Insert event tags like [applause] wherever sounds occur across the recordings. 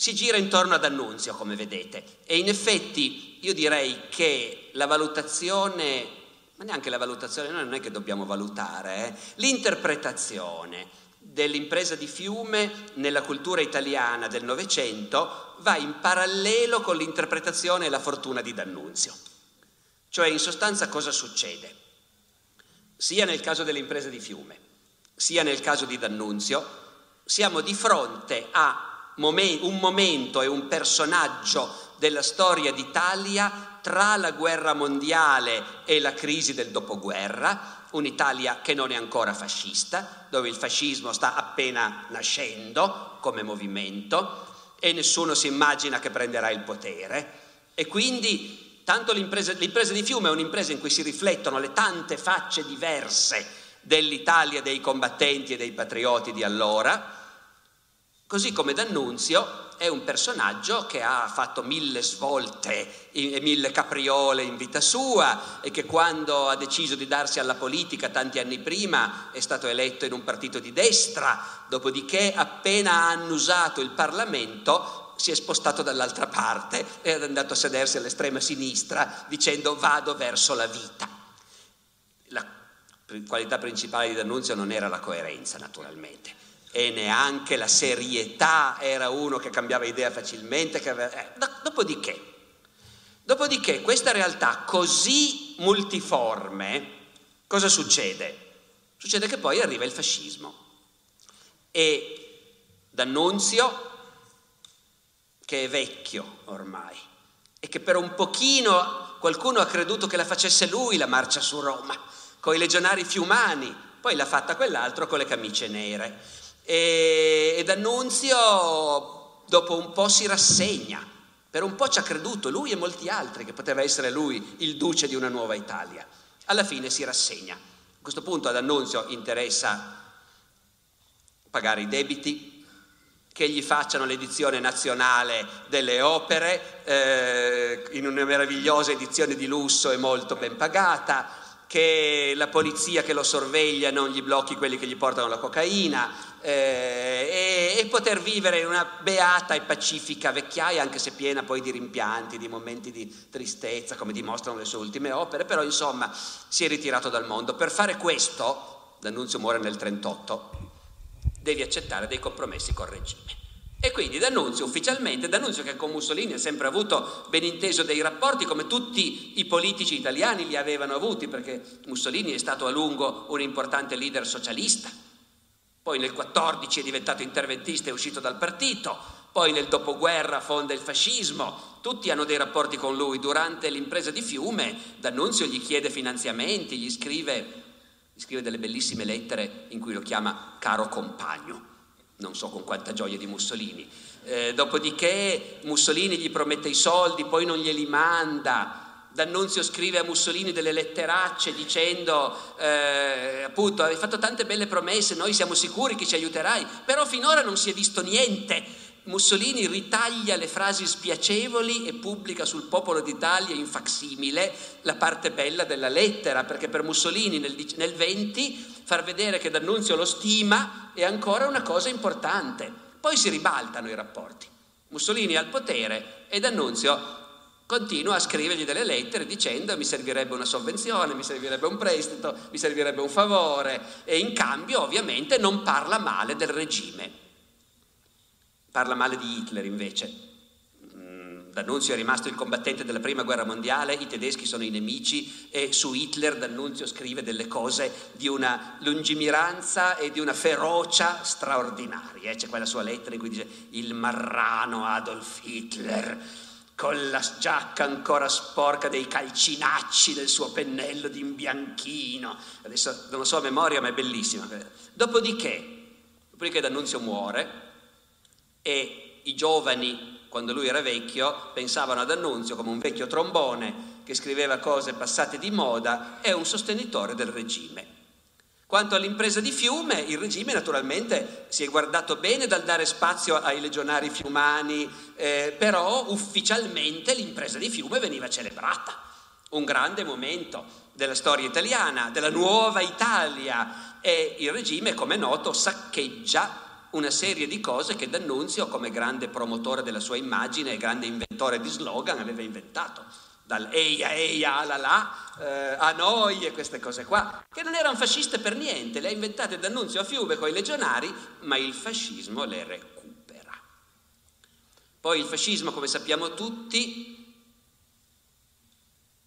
Si gira intorno ad Annunzio, come vedete, e in effetti io direi che la valutazione, ma neanche la valutazione, noi non è che dobbiamo valutare, eh, l'interpretazione dell'impresa di fiume nella cultura italiana del Novecento va in parallelo con l'interpretazione e la fortuna di D'Annunzio. Cioè, in sostanza, cosa succede? Sia nel caso dell'impresa di fiume, sia nel caso di D'Annunzio, siamo di fronte a un momento e un personaggio della storia d'Italia tra la guerra mondiale e la crisi del dopoguerra, un'Italia che non è ancora fascista, dove il fascismo sta appena nascendo come movimento e nessuno si immagina che prenderà il potere. E quindi tanto l'impresa, di Fiume è un'impresa in cui si riflettono le tante facce diverse dell'Italia dei combattenti e dei patrioti di allora, Così come D'Annunzio è un personaggio che ha fatto mille svolte e mille capriole in vita sua e che quando ha deciso di darsi alla politica tanti anni prima è stato eletto in un partito di destra, dopodiché appena ha annusato il Parlamento si è spostato dall'altra parte e è andato a sedersi all'estrema sinistra dicendo vado verso la vita. La qualità principale di D'Annunzio non era la coerenza, naturalmente e neanche la serietà era uno che cambiava idea facilmente. Aveva... Eh, dopodiché, dopodiché, questa realtà così multiforme, cosa succede? Succede che poi arriva il fascismo e D'Annunzio, che è vecchio ormai e che per un pochino qualcuno ha creduto che la facesse lui la marcia su Roma, con i legionari fiumani, poi l'ha fatta quell'altro con le camicie nere e, ed Annunzio dopo un po' si rassegna, per un po' ci ha creduto lui e molti altri che poteva essere lui il duce di una nuova Italia. Alla fine si rassegna. A questo punto ad Annunzio interessa pagare i debiti, che gli facciano l'edizione nazionale delle opere eh, in una meravigliosa edizione di lusso e molto ben pagata, che la polizia che lo sorveglia non gli blocchi quelli che gli portano la cocaina, eh, e, e, poter vivere in una beata e pacifica vecchiaia, anche se piena poi di rimpianti, di momenti di tristezza, come dimostrano le sue ultime opere, però insomma si è ritirato dal mondo. Per fare questo, D'Annunzio muore nel 38, devi accettare dei compromessi col regime. E quindi D'Annunzio ufficialmente, D'Annunzio che con Mussolini ha sempre avuto ben inteso dei rapporti come tutti i politici italiani li avevano avuti, perché Mussolini è stato a lungo un importante leader socialista, poi nel 14 è diventato interventista e uscito dal partito, poi nel dopoguerra fonda il fascismo, tutti hanno dei rapporti con lui. Durante l'impresa di Fiume, D'Annunzio gli chiede finanziamenti, gli scrive, gli scrive delle bellissime lettere in cui lo chiama caro compagno, non so con quanta gioia di Mussolini. Eh, dopodiché Mussolini gli promette i soldi, poi non glieli manda, D'Annunzio scrive a Mussolini delle letteracce dicendo eh, appunto hai fatto tante belle promesse, noi siamo sicuri che ci aiuterai, però finora non si è visto niente. Mussolini ritaglia le frasi spiacevoli e pubblica sul Popolo d'Italia in facsimile la parte bella della lettera, perché per Mussolini nel, nel 20 far vedere che D'Annunzio lo stima è ancora una cosa importante. Poi si ribaltano i rapporti. Mussolini è al potere e D'Annunzio continua a scrivergli delle lettere dicendo mi servirebbe una sovvenzione, mi servirebbe un prestito, mi servirebbe un favore e in cambio ovviamente non parla male del regime. Parla male di Hitler invece. D'Annunzio è rimasto il combattente della prima guerra mondiale, i tedeschi sono i nemici e su Hitler D'Annunzio scrive delle cose di una lungimiranza e di una ferocia straordinarie. C'è quella sua lettera in cui dice il marrano Adolf Hitler con la giacca ancora sporca dei calcinacci del suo pennello di imbianchino. Adesso non lo so a memoria, ma è bellissima. Dopodiché, dopodiché D'Annunzio muore e i giovani, quando lui era vecchio, pensavano ad Annunzio come un vecchio trombone che scriveva cose passate di moda e un sostenitore del regime. Quanto all'impresa di Fiume, il regime naturalmente si è guardato bene dal dare spazio ai legionari fiumani, eh, però ufficialmente l'impresa di Fiume veniva celebrata. Un grande momento della storia italiana, della nuova Italia e il regime, come è noto, saccheggia una serie di cose che D'Annunzio, come grande promotore della sua immagine e grande inventore di slogan, aveva inventato dal eia eia la la eh, a noi e queste cose qua, che non erano fasciste per niente, le ha inventate d'annunzio a Fiume con i legionari, ma il fascismo le recupera. Poi il fascismo, come sappiamo tutti,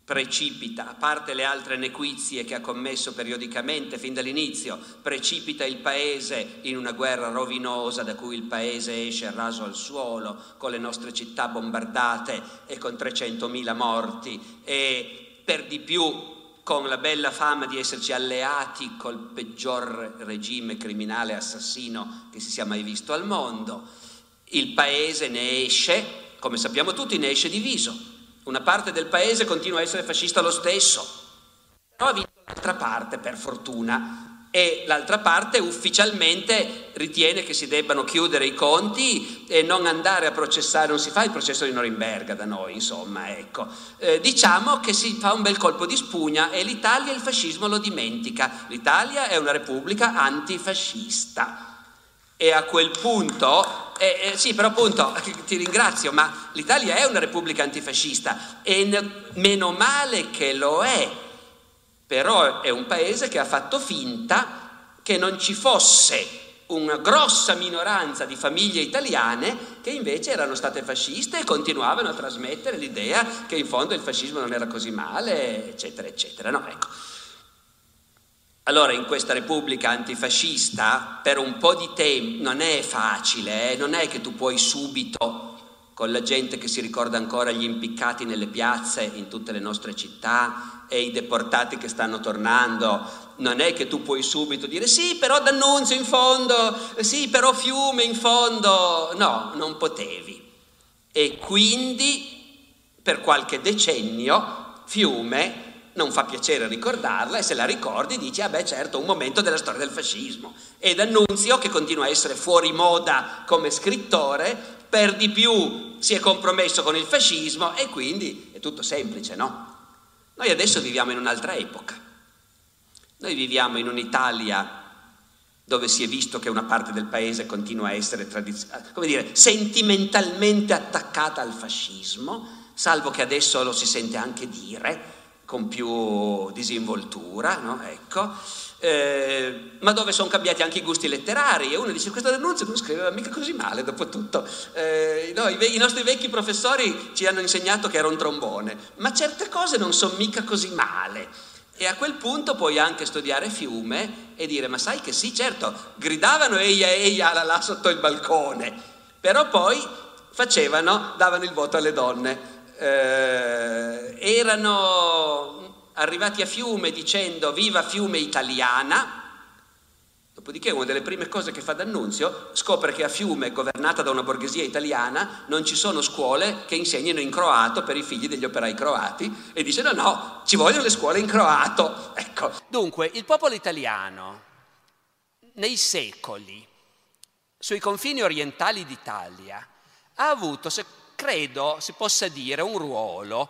precipita, a parte le altre nequizie che ha commesso periodicamente fin dall'inizio, precipita il paese in una guerra rovinosa da cui il paese esce raso al suolo, con le nostre città bombardate e con 300.000 morti e per di più con la bella fama di esserci alleati col peggior regime criminale assassino che si sia mai visto al mondo. Il paese ne esce, come sappiamo tutti, ne esce diviso una parte del paese continua a essere fascista lo stesso, però ha vinto l'altra parte, per fortuna, e l'altra parte ufficialmente ritiene che si debbano chiudere i conti e non andare a processare, non si fa il processo di Norimberga da noi, insomma, ecco. Eh, diciamo che si fa un bel colpo di spugna e l'Italia il fascismo lo dimentica. L'Italia è una repubblica antifascista e a quel punto, eh, eh, sì però appunto ti ringrazio, ma l'Italia è una repubblica antifascista e ne, meno male che lo è, però è un paese che ha fatto finta che non ci fosse una grossa minoranza di famiglie italiane che invece erano state fasciste e continuavano a trasmettere l'idea che in fondo il fascismo non era così male, eccetera, eccetera. No, ecco. Allora in questa repubblica antifascista per un po' di tempo non è facile, eh? non è che tu puoi subito con la gente che si ricorda ancora gli impiccati nelle piazze in tutte le nostre città e i deportati che stanno tornando, non è che tu puoi subito dire sì però D'Annunzio in fondo, sì però Fiume in fondo, no, non potevi. E quindi per qualche decennio Fiume non fa piacere ricordarla e se la ricordi dici, ah beh certo, un momento della storia del fascismo. Ed Annunzio, che continua a essere fuori moda come scrittore, per di più si è compromesso con il fascismo e quindi è tutto semplice, no? Noi adesso viviamo in un'altra epoca. Noi viviamo in un'Italia dove si è visto che una parte del paese continua a essere tradiz- come dire, sentimentalmente attaccata al fascismo, salvo che adesso lo si sente anche dire, con più disinvoltura, no? ecco. eh, ma dove sono cambiati anche i gusti letterari e uno dice questo D'Annunzio non scriveva mica così male dopo tutto eh, no, i, i, nostri vecchi professori ci hanno insegnato che era un trombone ma certe cose non sono mica così male e a quel punto puoi anche studiare Fiume e dire ma sai che sì certo gridavano eia eia la là sotto il balcone però poi facevano davano il voto alle donne eh, erano arrivati a Fiume dicendo viva Fiume italiana, dopodiché una delle prime cose che fa D'Annunzio scopre che a Fiume, governata da una borghesia italiana, non ci sono scuole che insegnino in croato per i figli degli operai croati e dice no no, ci vogliono le scuole in croato. [laughs] Ecco. Dunque, il popolo italiano nei secoli sui confini orientali d'Italia ha avuto, credo si possa dire, un ruolo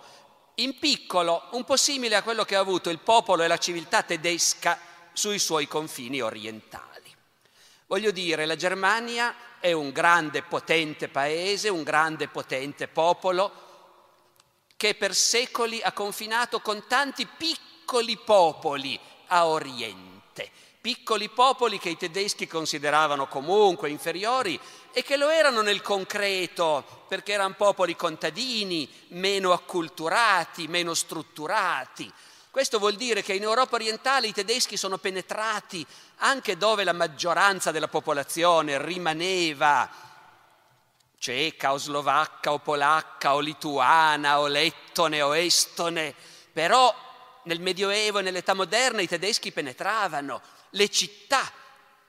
in piccolo un po' simile a quello che ha avuto il popolo e la civiltà tedesca sui suoi confini orientali. Voglio dire, la Germania è un grande potente paese, un grande potente popolo che per secoli ha confinato con tanti piccoli popoli a oriente, piccoli popoli che i tedeschi consideravano comunque inferiori e che lo erano nel concreto perché erano popoli contadini, meno acculturati, meno strutturati. Questo vuol dire che in Europa orientale i tedeschi sono penetrati anche dove la maggioranza della popolazione rimaneva ceca o slovacca o polacca o lituana o lettone o estone, però nel Medioevo e nell'età moderna i tedeschi penetravano, le città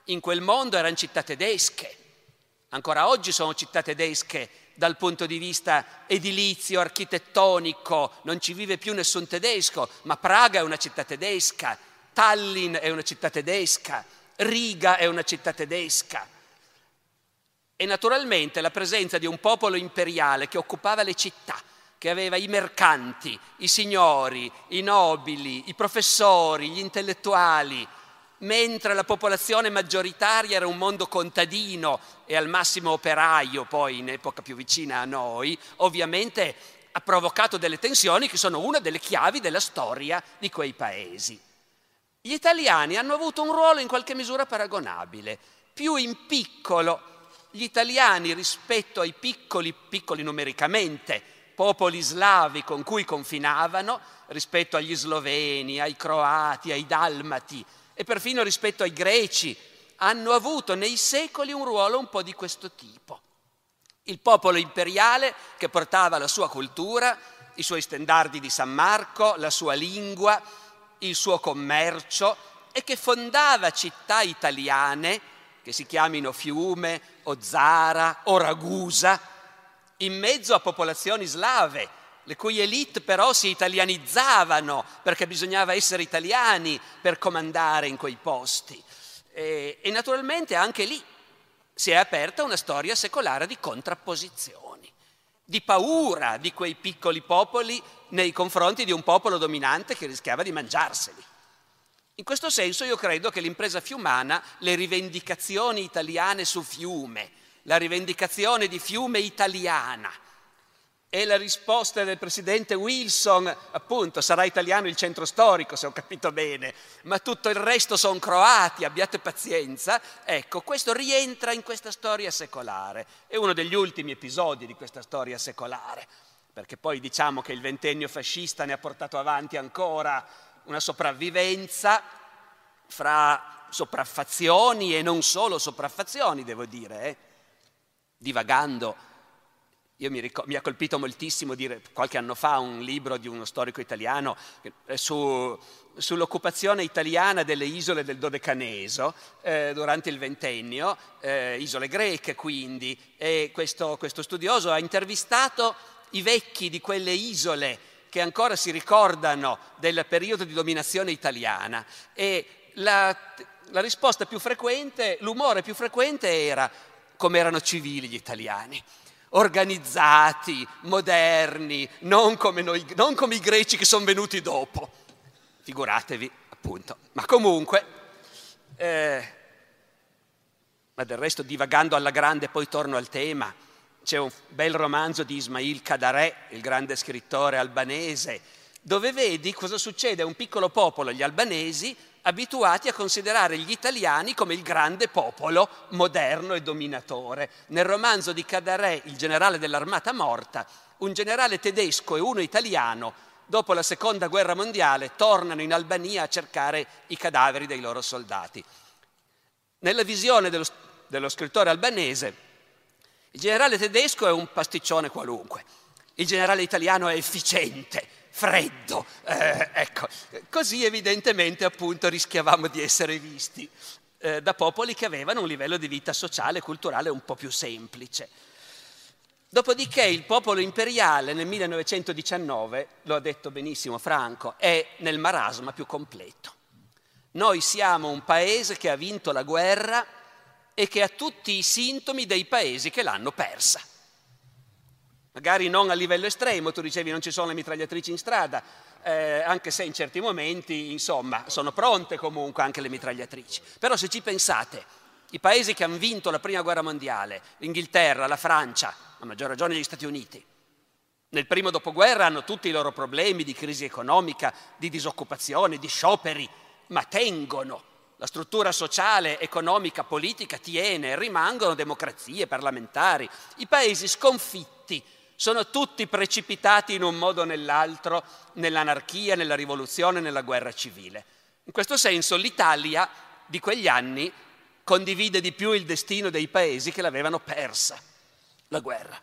in quel mondo erano città tedesche, Ancora oggi sono città tedesche dal punto di vista edilizio, architettonico, non ci vive più nessun tedesco, ma Praga è una città tedesca, Tallinn è una città tedesca, Riga è una città tedesca. E naturalmente la presenza di un popolo imperiale che occupava le città, che aveva i mercanti, i signori, i nobili, i professori, gli intellettuali, mentre la popolazione maggioritaria era un mondo contadino e al massimo operaio, poi in epoca più vicina a noi, ovviamente ha provocato delle tensioni che sono una delle chiavi della storia di quei paesi. Gli italiani hanno avuto un ruolo in qualche misura paragonabile, più in piccolo. Gli italiani rispetto ai piccoli, piccoli numericamente, popoli slavi con cui confinavano, rispetto agli sloveni, ai croati, ai dalmati, e perfino rispetto ai greci, hanno avuto nei secoli un ruolo un po' di questo tipo. Il popolo imperiale che portava la sua cultura, i suoi stendardi di San Marco, la sua lingua, il suo commercio e che fondava città italiane che si chiamino Fiume o Zara o Ragusa, in mezzo a popolazioni slave le cui elite però si italianizzavano perché bisognava essere italiani per comandare in quei posti. E, e naturalmente anche lì si è aperta una storia secolare di contrapposizioni, di paura di quei piccoli popoli nei confronti di un popolo dominante che rischiava di mangiarseli. In questo senso io credo che l'impresa fiumana, le rivendicazioni italiane su fiume, la rivendicazione di fiume italiana, e la risposta del presidente Wilson, appunto, sarà italiano il centro storico, se ho capito bene, ma tutto il resto sono croati, abbiate pazienza. Ecco, questo rientra in questa storia secolare. È uno degli ultimi episodi di questa storia secolare, perché poi diciamo che il ventennio fascista ne ha portato avanti ancora una sopravvivenza fra sopraffazioni e non solo sopraffazioni, devo dire, eh? divagando mi, ric- mi, ha colpito moltissimo dire qualche anno fa un libro di uno storico italiano su, sull'occupazione italiana delle isole del Dodecaneso eh, durante il ventennio, eh, isole greche quindi, e questo, questo studioso ha intervistato i vecchi di quelle isole che ancora si ricordano del periodo di dominazione italiana. E la, la risposta più frequente, l'umore più frequente era come erano civili gli italiani organizzati, moderni, non come, noi, non come i greci che sono venuti dopo. Figuratevi, appunto. Ma comunque, eh, ma del resto divagando alla grande, poi torno al tema, c'è un bel romanzo di Ismail Kadarè, il grande scrittore albanese, dove vedi cosa succede a un piccolo popolo, gli albanesi, abituati a considerare gli italiani come il grande popolo moderno e dominatore. Nel romanzo di Cadarè, Il generale dell'armata morta, un generale tedesco e uno italiano, dopo la seconda guerra mondiale, tornano in Albania a cercare i cadaveri dei loro soldati. Nella visione dello, dello scrittore albanese, il generale tedesco è un pasticcione qualunque, il generale italiano è efficiente, freddo. Eh, ecco, così evidentemente appunto rischiavamo di essere visti eh, da popoli che avevano un livello di vita sociale e culturale un po' più semplice. Dopodiché il popolo imperiale nel 1919, lo ha detto benissimo Franco, è nel marasma più completo. Noi siamo un paese che ha vinto la guerra e che ha tutti i sintomi dei paesi che l'hanno persa magari non a livello estremo, tu dicevi non ci sono le mitragliatrici in strada, eh, anche se in certi momenti, insomma, sono pronte comunque anche le mitragliatrici. Però se ci pensate, i paesi che hanno vinto la prima guerra mondiale, l'Inghilterra, la Francia, a maggior ragione gli Stati Uniti, nel primo dopoguerra hanno tutti i loro problemi di crisi economica, di disoccupazione, di scioperi, ma tengono. La struttura sociale, economica, politica tiene, rimangono democrazie parlamentari. I paesi sconfitti sono tutti precipitati in un modo o nell'altro nell'anarchia, nella rivoluzione, nella guerra civile. In questo senso l'Italia di quegli anni condivide di più il destino dei paesi che l'avevano persa, la guerra.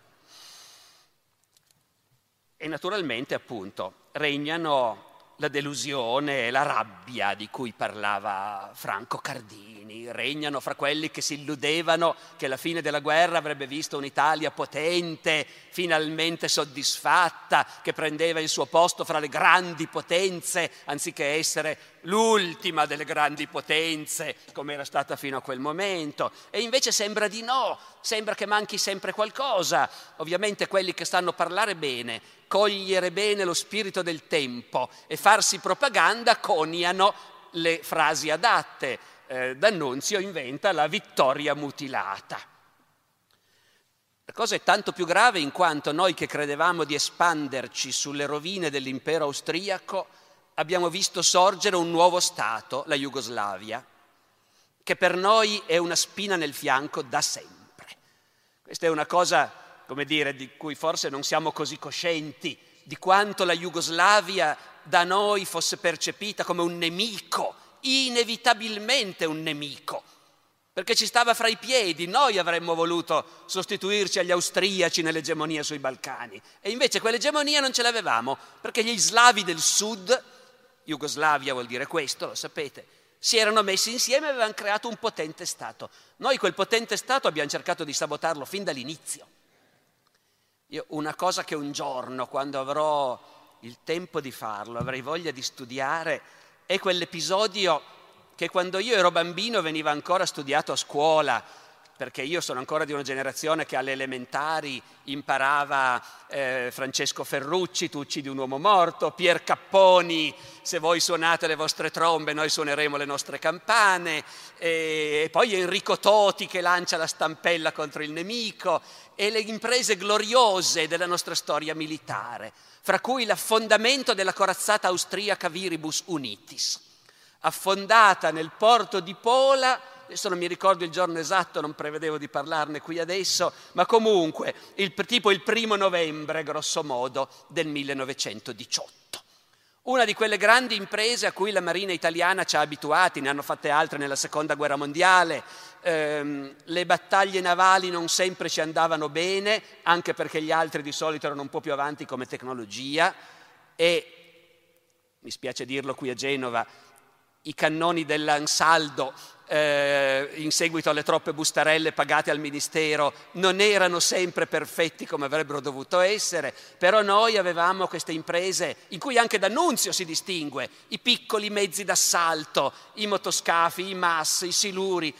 E naturalmente appunto regnano la delusione e la rabbia di cui parlava Franco Cardini. Regnano fra quelli che si illudevano che la fine della guerra avrebbe visto un'Italia potente, finalmente soddisfatta, che prendeva il suo posto fra le grandi potenze, anziché essere l'ultima delle grandi potenze, come era stata fino a quel momento. E invece sembra di no, sembra che manchi sempre qualcosa. Ovviamente quelli che stanno a parlare bene cogliere bene lo spirito del tempo e farsi propaganda coniano le frasi adatte. Eh, D'Annunzio inventa la vittoria mutilata. La cosa è tanto più grave in quanto noi che credevamo di espanderci sulle rovine dell'impero austriaco abbiamo visto sorgere un nuovo Stato, la Jugoslavia, che per noi è una spina nel fianco da sempre. Questa è una cosa come dire, di cui forse non siamo così coscienti, di quanto la Jugoslavia da noi fosse percepita come un nemico, inevitabilmente un nemico, perché ci stava fra i piedi, noi avremmo voluto sostituirci agli austriaci nell'egemonia sui Balcani e invece quell'egemonia non ce l'avevamo, perché gli slavi del sud, Jugoslavia vuol dire questo, lo sapete, si erano messi insieme e avevano creato un potente Stato. Noi quel potente Stato abbiamo cercato di sabotarlo fin dall'inizio. Io una cosa che un giorno, quando avrò il tempo di farlo, avrei voglia di studiare, è quell'episodio che quando io ero bambino veniva ancora studiato a scuola, perché io sono ancora di una generazione che alle elementari imparava eh, Francesco Ferrucci, Tu uccidi un uomo morto, Pier Capponi, se voi suonate le vostre trombe noi suoneremo le nostre campane, e poi Enrico Toti che lancia la stampella contro il nemico e le imprese gloriose della nostra storia militare, fra cui l'affondamento della corazzata austriaca Viribus Unitis, affondata nel porto di Pola adesso non mi ricordo il giorno esatto, non prevedevo di parlarne qui adesso, ma comunque il, tipo il primo novembre, grosso modo, del 1918. Una di quelle grandi imprese a cui la Marina italiana ci ha abituati, ne hanno fatte altre nella Seconda Guerra Mondiale, ehm, le battaglie navali non sempre ci andavano bene, anche perché gli altri di solito erano un po' più avanti come tecnologia e, mi spiace dirlo qui a Genova, i cannoni dell'Ansaldo eh, in seguito alle troppe bustarelle pagate al Ministero non erano sempre perfetti come avrebbero dovuto essere, però noi avevamo queste imprese in cui anche D'Annunzio si distingue, i piccoli mezzi d'assalto, i motoscafi, i mass, i siluri,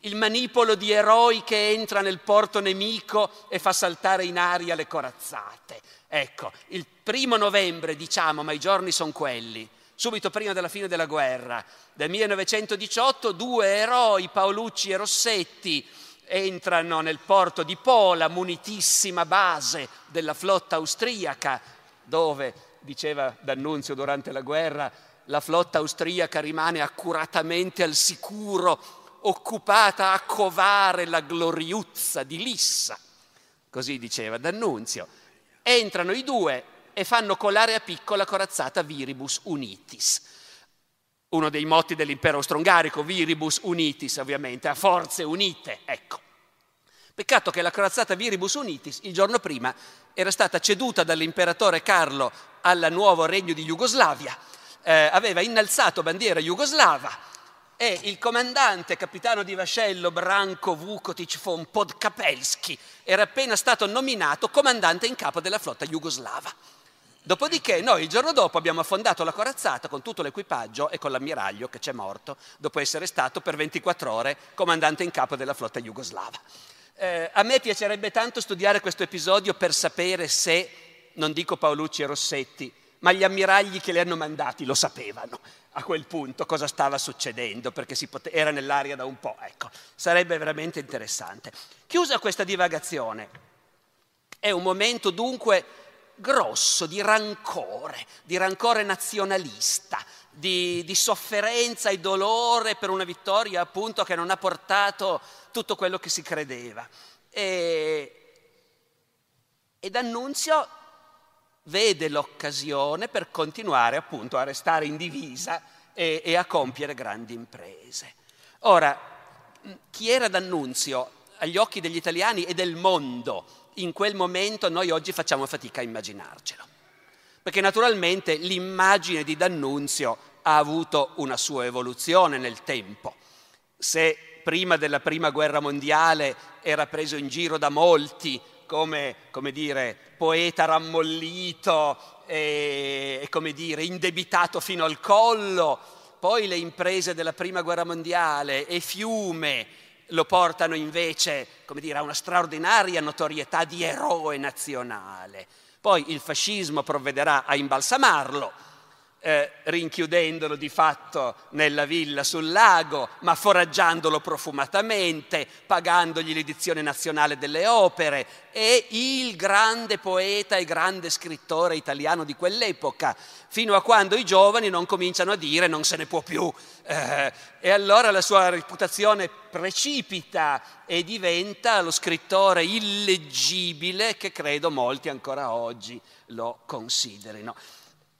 il manipolo di eroi che entra nel porto nemico e fa saltare in aria le corazzate. Ecco, il primo novembre diciamo, ma i giorni sono quelli, subito prima della fine della guerra, del 1918, due eroi, Paolucci e Rossetti, entrano nel porto di Pola, munitissima base della flotta austriaca, dove, diceva D'Annunzio durante la guerra, la flotta austriaca rimane accuratamente al sicuro, occupata a covare la gloriuzza di Lissa. Così diceva D'Annunzio. Entrano i due e fanno colare a picco la corazzata Viribus Unitis. Uno dei motti dell'impero austro-ungarico, Viribus Unitis ovviamente, a forze unite, ecco. Peccato che la corazzata Viribus Unitis il giorno prima era stata ceduta dall'imperatore Carlo al nuovo regno di Jugoslavia, eh, aveva innalzato bandiera jugoslava e il comandante capitano di vascello Branko Vukotic von Podkapelski era appena stato nominato comandante in capo della flotta jugoslava. Dopodiché noi il giorno dopo abbiamo affondato la corazzata con tutto l'equipaggio e con l'ammiraglio che c'è morto dopo essere stato per 24 ore comandante in capo della flotta jugoslava. Eh, a me piacerebbe tanto studiare questo episodio per sapere se, non dico Paolucci e Rossetti, ma gli ammiragli che li hanno mandati lo sapevano a quel punto cosa stava succedendo, perché pote- era nell'aria da un po'. Ecco, sarebbe veramente interessante. Chiusa questa divagazione, è un momento dunque grosso di rancore, di rancore nazionalista, di, di, sofferenza e dolore per una vittoria appunto che non ha portato tutto quello che si credeva. E, ed Annunzio vede l'occasione per continuare appunto a restare in divisa e, e a compiere grandi imprese. Ora, chi era D'Annunzio agli occhi degli italiani e del mondo in quel momento noi oggi facciamo fatica a immaginarcelo. perché naturalmente l'immagine di D'Annunzio ha avuto una sua evoluzione nel tempo. Se prima della prima guerra mondiale era preso in giro da molti come, come dire, poeta rammollito e, come dire, indebitato fino al collo, poi le imprese della prima guerra mondiale e Fiume lo portano invece, come dire, a una straordinaria notorietà di eroe nazionale. Poi il fascismo provvederà a imbalsamarlo, eh, rinchiudendolo di fatto nella villa sul lago, ma foraggiandolo profumatamente, pagandogli l'edizione nazionale delle opere. È il grande poeta e grande scrittore italiano di quell'epoca, fino a quando i giovani non cominciano a dire non se ne può più. Eh, e allora la sua reputazione precipita e diventa lo scrittore illeggibile che credo molti ancora oggi lo considerino.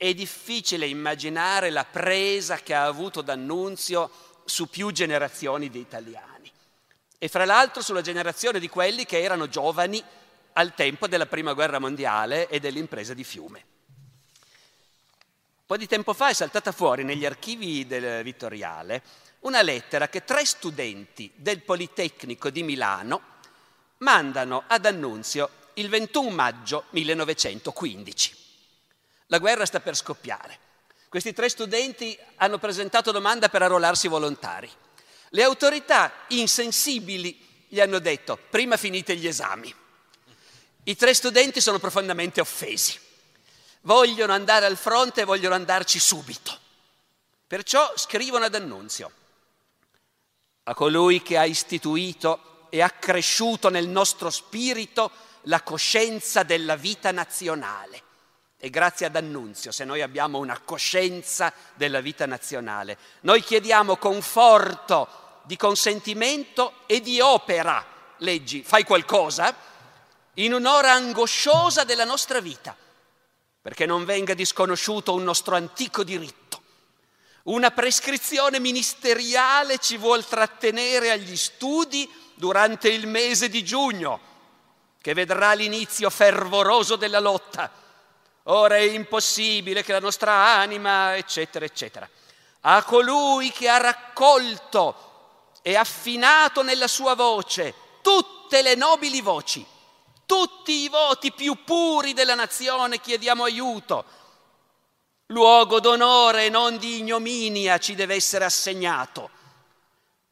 È difficile immaginare la presa che ha avuto D'Annunzio su più generazioni di italiani e fra l'altro sulla generazione di quelli che erano giovani al tempo della Prima Guerra Mondiale e dell'impresa di Fiume. Un po' di tempo fa è saltata fuori negli archivi del Vittoriale una lettera che tre studenti del Politecnico di Milano mandano ad Annunzio il 21 maggio 1915. La guerra sta per scoppiare. Questi tre studenti hanno presentato domanda per arruolarsi volontari. Le autorità insensibili gli hanno detto prima finite gli esami. I tre studenti sono profondamente offesi. Vogliono andare al fronte e vogliono andarci subito. Perciò scrivono ad Annunzio a colui che ha istituito e accresciuto nel nostro spirito la coscienza della vita nazionale e grazie ad Annunzio se noi abbiamo una coscienza della vita nazionale. Noi chiediamo conforto di consentimento e di opera. Leggi, fai qualcosa in un'ora angosciosa della nostra vita, perché non venga disconosciuto un nostro antico diritto. Una prescrizione ministeriale ci vuol trattenere agli studi durante il mese di giugno, che vedrà l'inizio fervoroso della lotta ora è impossibile che la nostra anima, eccetera, eccetera. A colui che ha raccolto e affinato nella sua voce tutte le nobili voci, tutti i voti più puri della nazione chiediamo aiuto. Luogo d'onore e non di ignominia ci deve essere assegnato.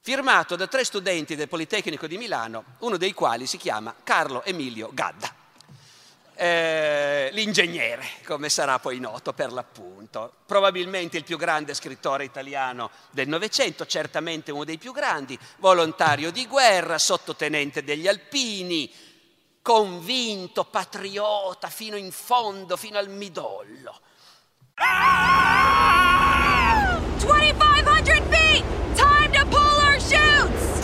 Firmato da tre studenti del Politecnico di Milano, uno dei quali si chiama Carlo Emilio Gadda eh, l'ingegnere, come sarà poi noto per l'appunto. Probabilmente il più grande scrittore italiano del Novecento, certamente uno dei più grandi, volontario di guerra, sottotenente degli Alpini, convinto, patriota fino in fondo, fino al midollo. Ah! 2500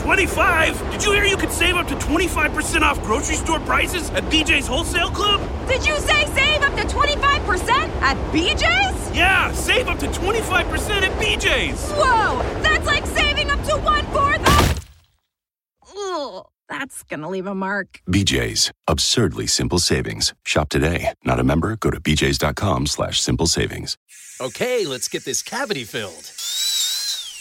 25? Did you hear you could save up to 25% off grocery store prices at BJ's Wholesale Club? Did you say save up to 25% at BJ's? Yeah, save up to 25% at BJ's. Whoa, that's like saving up to one fourth of. Ugh, that's gonna leave a mark. BJ's, absurdly simple savings. Shop today. Not a member? Go to bjs.com slash simple savings. Okay, let's get this cavity filled.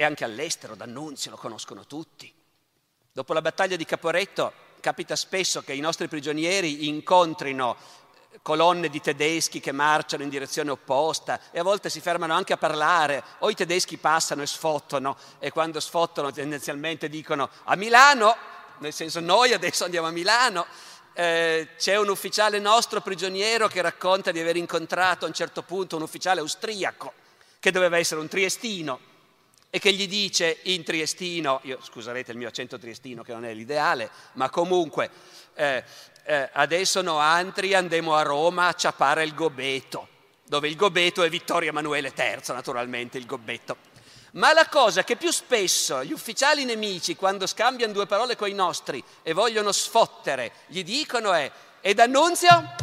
E anche all'estero, D'Annunzio lo conoscono tutti. Dopo la battaglia di Caporetto capita spesso che i nostri prigionieri incontrino colonne di tedeschi che marciano in direzione opposta e a volte si fermano anche a parlare o i tedeschi passano e sfottano e quando sfottano tendenzialmente dicono a Milano, nel senso noi adesso andiamo a Milano. Eh, c'è un ufficiale nostro prigioniero che racconta di aver incontrato a un certo punto un ufficiale austriaco che doveva essere un triestino e che gli dice in triestino, io scuserete il mio accento triestino che non è l'ideale, ma comunque eh, eh, adesso no altri andiamo a Roma a ciapare il gobeto. dove il gobetto è Vittorio Emanuele III, naturalmente il gobetto. Ma la cosa che più spesso gli ufficiali nemici, quando scambiano due parole con i nostri e vogliono sfottere, gli dicono è: E D'Annunzio?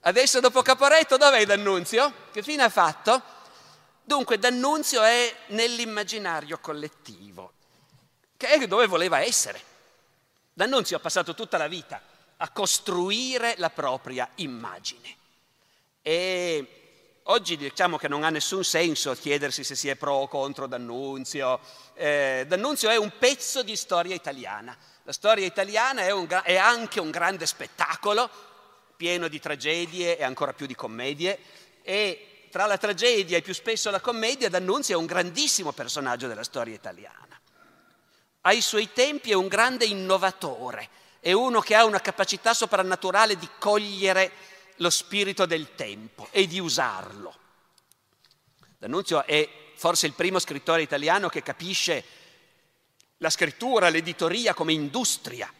Adesso dopo Caporetto dov'è D'Annunzio? Che fine ha fatto? Dunque D'Annunzio è nell'immaginario collettivo, che è dove voleva essere. D'Annunzio ha passato tutta la vita a costruire la propria immagine. E oggi diciamo che non ha nessun senso chiedersi se si è pro o contro D'Annunzio. Eh, D'Annunzio è un pezzo di storia italiana. La storia italiana è, un, è anche un grande spettacolo, pieno di tragedie e ancora più di commedie. E tra la tragedia e più spesso la commedia, D'Annunzio è un grandissimo personaggio della storia italiana. Ai suoi tempi è un grande innovatore, è uno che ha una capacità soprannaturale di cogliere lo spirito del tempo e di usarlo. D'Annunzio è forse il primo scrittore italiano che capisce la scrittura, l'editoria come industria,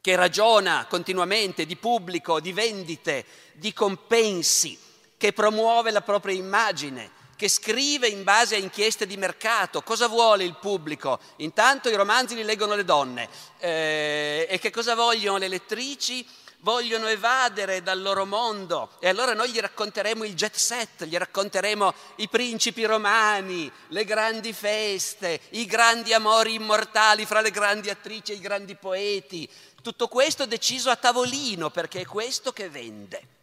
che ragiona continuamente di pubblico, di vendite, di compensi, che promuove la propria immagine, che scrive in base a inchieste di mercato. Cosa vuole il pubblico? Intanto i romanzi li leggono le donne. Eh, e che cosa vogliono le lettrici? vogliono evadere dal loro mondo e allora noi gli racconteremo il jet set, gli racconteremo i principi romani, le grandi feste, i grandi amori immortali fra le grandi attrici e i grandi poeti. Tutto questo deciso a tavolino perché è questo che vende.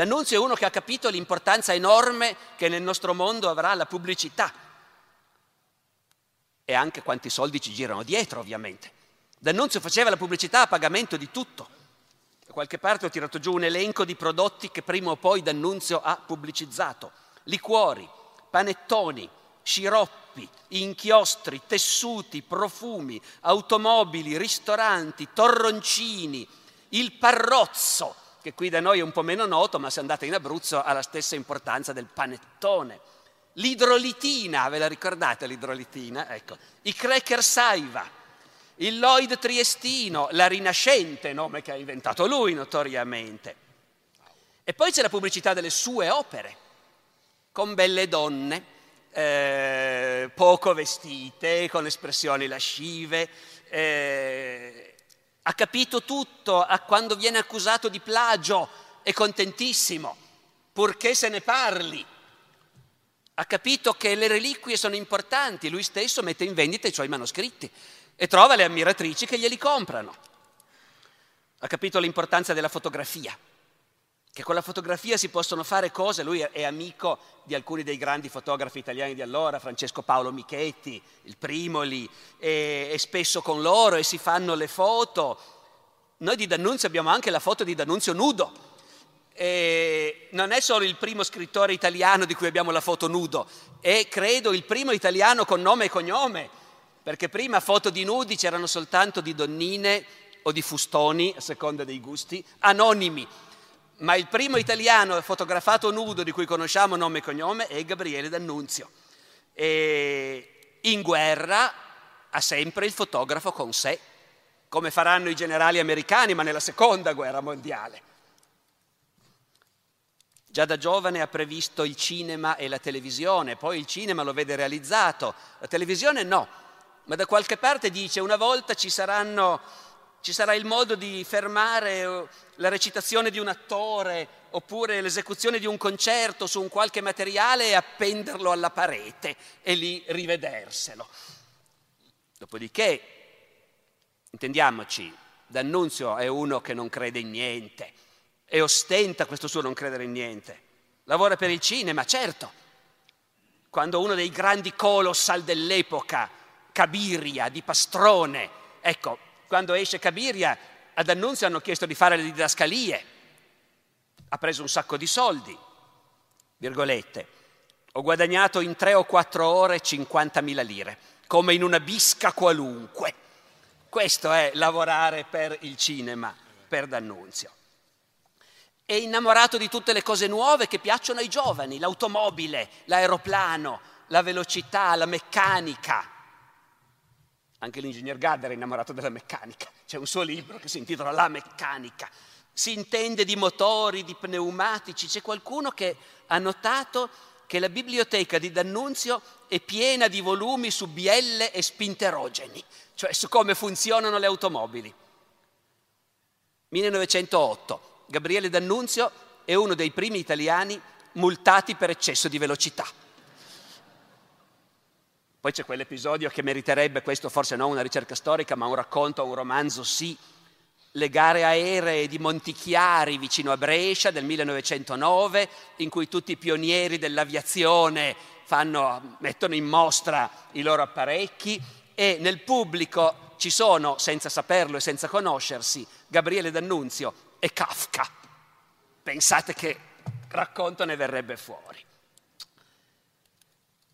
D'Annunzio è uno che ha capito l'importanza enorme che nel nostro mondo avrà la pubblicità e anche quanti soldi ci girano dietro, ovviamente. D'Annunzio faceva la pubblicità a pagamento di tutto. Da qualche parte ho tirato giù un elenco di prodotti che prima o poi D'Annunzio ha pubblicizzato. Liquori, panettoni, sciroppi, inchiostri, tessuti, profumi, automobili, ristoranti, torroncini, il parrozzo, che qui da noi è un po' meno noto, ma se andate in Abruzzo ha la stessa importanza del panettone. L'idrolitina, ve la ricordate l'idrolitina? Ecco, i cracker saiva, il Lloyd Triestino, la Rinascente, nome che ha inventato lui notoriamente. E poi c'è la pubblicità delle sue opere, con belle donne, eh, poco vestite, con espressioni lascive. Eh, ha capito tutto, a quando viene accusato di plagio è contentissimo, purché se ne parli. Ha capito che le reliquie sono importanti, lui stesso mette in vendita i suoi manoscritti e trova le ammiratrici che glieli comprano. Ha capito l'importanza della fotografia, che con la fotografia si possono fare cose, lui è amico di alcuni dei grandi fotografi italiani di allora, Francesco Paolo Michetti, il Primoli, e, e spesso con loro e si fanno le foto. Noi di D'Annunzio abbiamo anche la foto di D'Annunzio nudo, e non è solo il primo scrittore italiano di cui abbiamo la foto nudo, è credo il primo italiano con nome e cognome, perché prima foto di nudi c'erano soltanto di donnine o di fustoni, a seconda dei gusti, anonimi. Ma il primo italiano fotografato nudo di cui conosciamo nome e cognome è Gabriele D'Annunzio. E in guerra ha sempre il fotografo con sé, come faranno i generali americani, ma nella seconda guerra mondiale. Già da giovane ha previsto il cinema e la televisione, poi il cinema lo vede realizzato, la televisione no ma da qualche parte dice una volta ci, saranno, ci sarà il modo di fermare eh, la recitazione di un attore oppure l'esecuzione di un concerto su un qualche materiale e appenderlo alla parete e lì rivederselo. Dopodiché, intendiamoci, D'Annunzio è uno che non crede in niente e ostenta questo suo non credere in niente. Lavora per il cinema, certo. Quando uno dei grandi colossal dell'epoca Cabiria, di Pastrone. Ecco, quando esce Cabiria, ad Annunzio hanno chiesto di fare le didascalie. Ha preso un sacco di soldi, virgolette. Ho guadagnato in tre o quattro ore 50.000 lire, come in una bisca qualunque. Questo è lavorare per il cinema, per D'Annunzio. È innamorato di tutte le cose nuove che piacciono ai giovani, l'automobile, l'aeroplano, la velocità, la meccanica. Anche l'ingegner Gadda era innamorato della meccanica. C'è un suo libro che si intitola La meccanica. si intende di motori, di pneumatici. C'è qualcuno che ha notato che la biblioteca di D'Annunzio è piena di volumi su bielle e spinterogeni, cioè su come funzionano le automobili. 1908. Gabriele D'Annunzio è uno dei primi italiani multati per eccesso di velocità. Poi c'è quell'episodio che meriterebbe, questo forse non una ricerca storica, ma un racconto, un romanzo sì, le gare aeree di Montichiari vicino a Brescia del 1909, in cui tutti i pionieri dell'aviazione fanno, mettono in mostra i loro apparecchi e nel pubblico ci sono, senza saperlo e senza conoscersi, Gabriele D'Annunzio e Kafka. Pensate che racconto ne verrebbe fuori.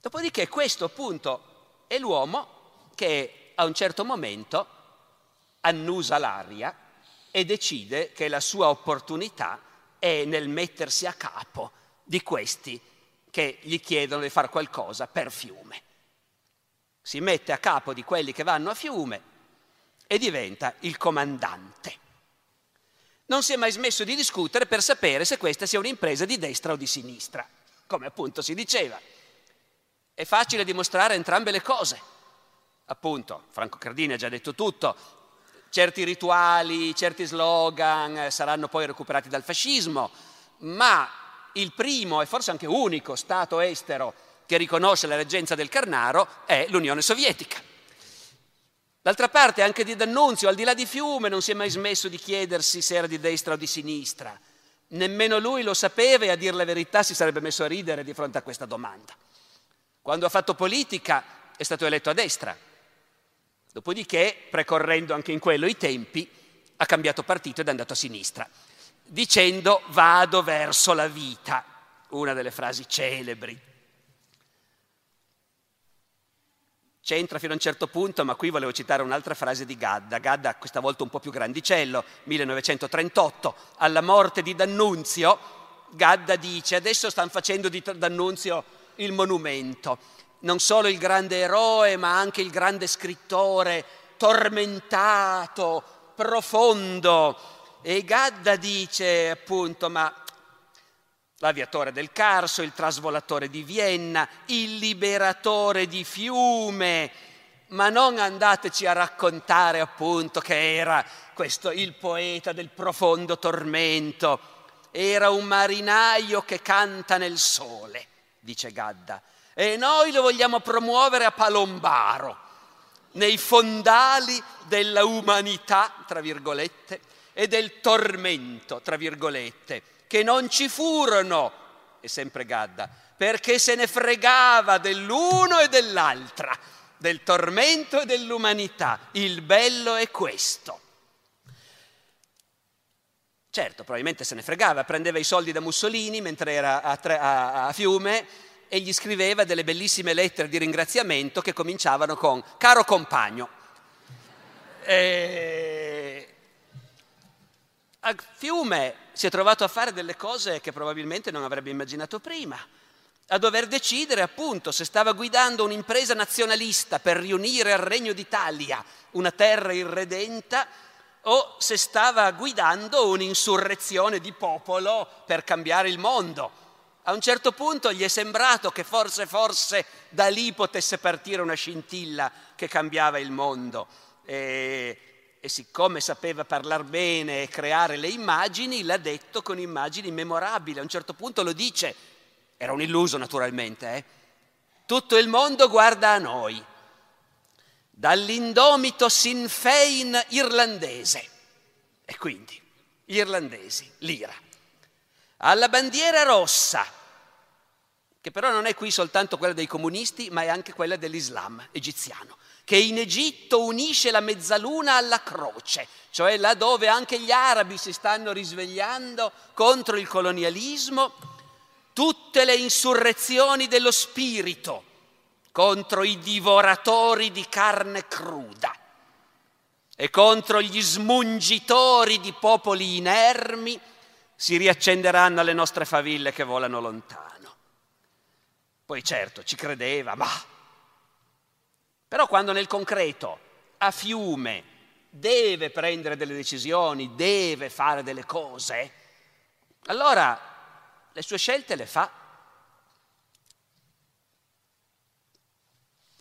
Dopodiché questo appunto è l'uomo che a un certo momento annusa l'aria e decide che la sua opportunità è nel mettersi a capo di questi che gli chiedono di fare qualcosa per fiume. Si mette a capo di quelli che vanno a fiume e diventa il comandante. Non si è mai smesso di discutere per sapere se questa sia un'impresa di destra o di sinistra, come appunto si diceva. È facile dimostrare entrambe le cose. Appunto, Franco Cardini ha già detto tutto, certi rituali, certi slogan saranno poi recuperati dal fascismo, ma il primo e forse anche unico Stato estero che riconosce la reggenza del Carnaro è l'Unione Sovietica. D'altra parte anche di D'Annunzio, al di là di Fiume, non si è mai smesso di chiedersi se era di destra o di sinistra. Nemmeno lui lo sapeva e a dir la verità si sarebbe messo a ridere di fronte a questa domanda. Quando ha fatto politica è stato eletto a destra. Dopodiché, precorrendo anche in quello i tempi, ha cambiato partito ed è andato a sinistra, dicendo vado verso la vita, una delle frasi celebri. C'entra fino a un certo punto, ma qui volevo citare un'altra frase di Gadda, Gadda questa volta un po' più grandicello, 1938, alla morte di D'Annunzio, Gadda dice adesso stanno facendo di D'Annunzio il monumento. Non solo il grande eroe, ma anche il grande scrittore, tormentato, profondo. E Gadda dice appunto, ma l'aviatore del Carso, il trasvolatore di Vienna, il liberatore di Fiume, ma non andateci a raccontare appunto che era questo il poeta del profondo tormento, era un marinaio che canta nel sole dice Gadda, e noi lo vogliamo promuovere a Palombaro, nei fondali della umanità, tra virgolette, e del tormento, tra virgolette, che non ci furono, è sempre Gadda, perché se ne fregava dell'uno e dell'altra, del tormento e dell'umanità. Il bello è questo. Certo, probabilmente se ne fregava, prendeva i soldi da Mussolini mentre era a, tre, a, a Fiume e gli scriveva delle bellissime lettere di ringraziamento che cominciavano con caro compagno. E... A Fiume si è trovato a fare delle cose che probabilmente non avrebbe immaginato prima, a dover decidere appunto se stava guidando un'impresa nazionalista per riunire al Regno d'Italia una terra irredenta o se stava guidando un'insurrezione di popolo per cambiare il mondo. A un certo punto gli è sembrato che forse, forse da lì potesse partire una scintilla che cambiava il mondo. E, e siccome sapeva parlare bene e creare le immagini, l'ha detto con immagini memorabili. A un certo punto lo dice, era un illuso naturalmente, eh? tutto il mondo guarda a noi dall'indomito Sinn Fein irlandese. E quindi, gli irlandesi, l'ira. Alla bandiera rossa, che però non è qui soltanto quella dei comunisti, ma è anche quella dell'Islam egiziano, che in Egitto unisce la mezzaluna alla croce, cioè là dove anche gli arabi si stanno risvegliando contro il colonialismo, tutte le insurrezioni dello spirito, contro i divoratori di carne cruda e contro gli smungitori di popoli inermi si riaccenderanno alle nostre faville che volano lontano. Poi certo ci credeva, ma... Però quando nel concreto, a fiume, deve prendere delle decisioni, deve fare delle cose, allora le sue scelte le fa.